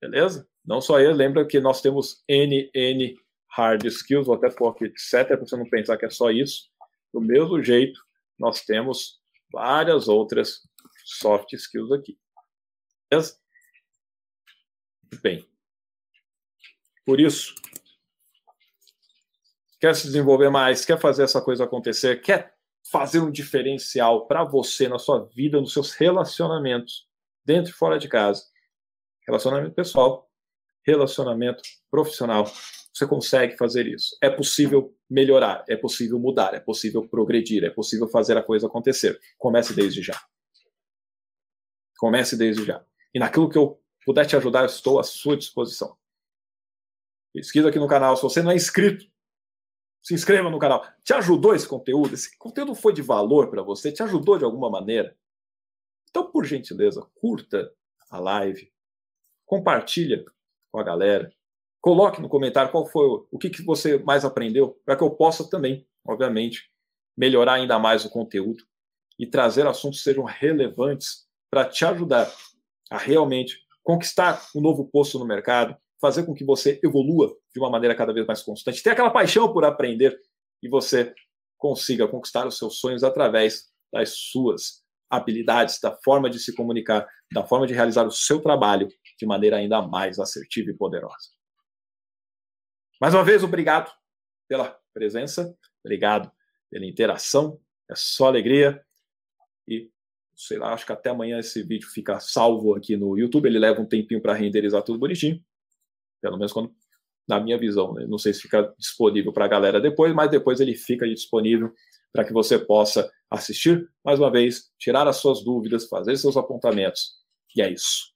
Beleza? Não só ele, lembra que nós temos NN hard skills, vou até pôr aqui etc, para você não pensar que é só isso. Do mesmo jeito, nós temos várias outras soft skills aqui. Beleza? Bem, por isso, quer se desenvolver mais, quer fazer essa coisa acontecer, quer fazer um diferencial para você na sua vida, nos seus relacionamentos, dentro e fora de casa. Relacionamento pessoal, relacionamento profissional. Você consegue fazer isso. É possível melhorar, é possível mudar, é possível progredir, é possível fazer a coisa acontecer. Comece desde já. Comece desde já. E naquilo que eu puder te ajudar, eu estou à sua disposição. Pesquisa aqui no canal. Se você não é inscrito, se inscreva no canal. Te ajudou esse conteúdo? Esse conteúdo foi de valor para você? Te ajudou de alguma maneira? Então, por gentileza, curta a live, compartilha com a galera, coloque no comentário qual foi o que, que você mais aprendeu, para que eu possa também, obviamente, melhorar ainda mais o conteúdo e trazer assuntos que sejam relevantes para te ajudar a realmente conquistar um novo posto no mercado, fazer com que você evolua de uma maneira cada vez mais constante, ter aquela paixão por aprender e você consiga conquistar os seus sonhos através das suas habilidades, da forma de se comunicar, da forma de realizar o seu trabalho de maneira ainda mais assertiva e poderosa. Mais uma vez, obrigado pela presença, obrigado pela interação, é só alegria sei lá, acho que até amanhã esse vídeo fica salvo aqui no YouTube, ele leva um tempinho para renderizar tudo bonitinho, pelo menos quando na minha visão, né? não sei se fica disponível para a galera depois, mas depois ele fica disponível para que você possa assistir mais uma vez, tirar as suas dúvidas, fazer seus apontamentos. E é isso.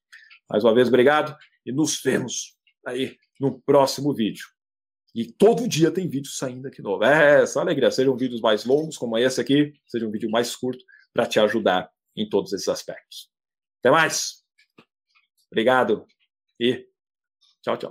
Mais uma vez, obrigado e nos vemos aí no próximo vídeo. E todo dia tem vídeo saindo aqui novo. É, essa alegria. Sejam vídeos mais longos, como esse aqui, seja um vídeo mais curto, para te ajudar em todos esses aspectos. Até mais. Obrigado e tchau, tchau.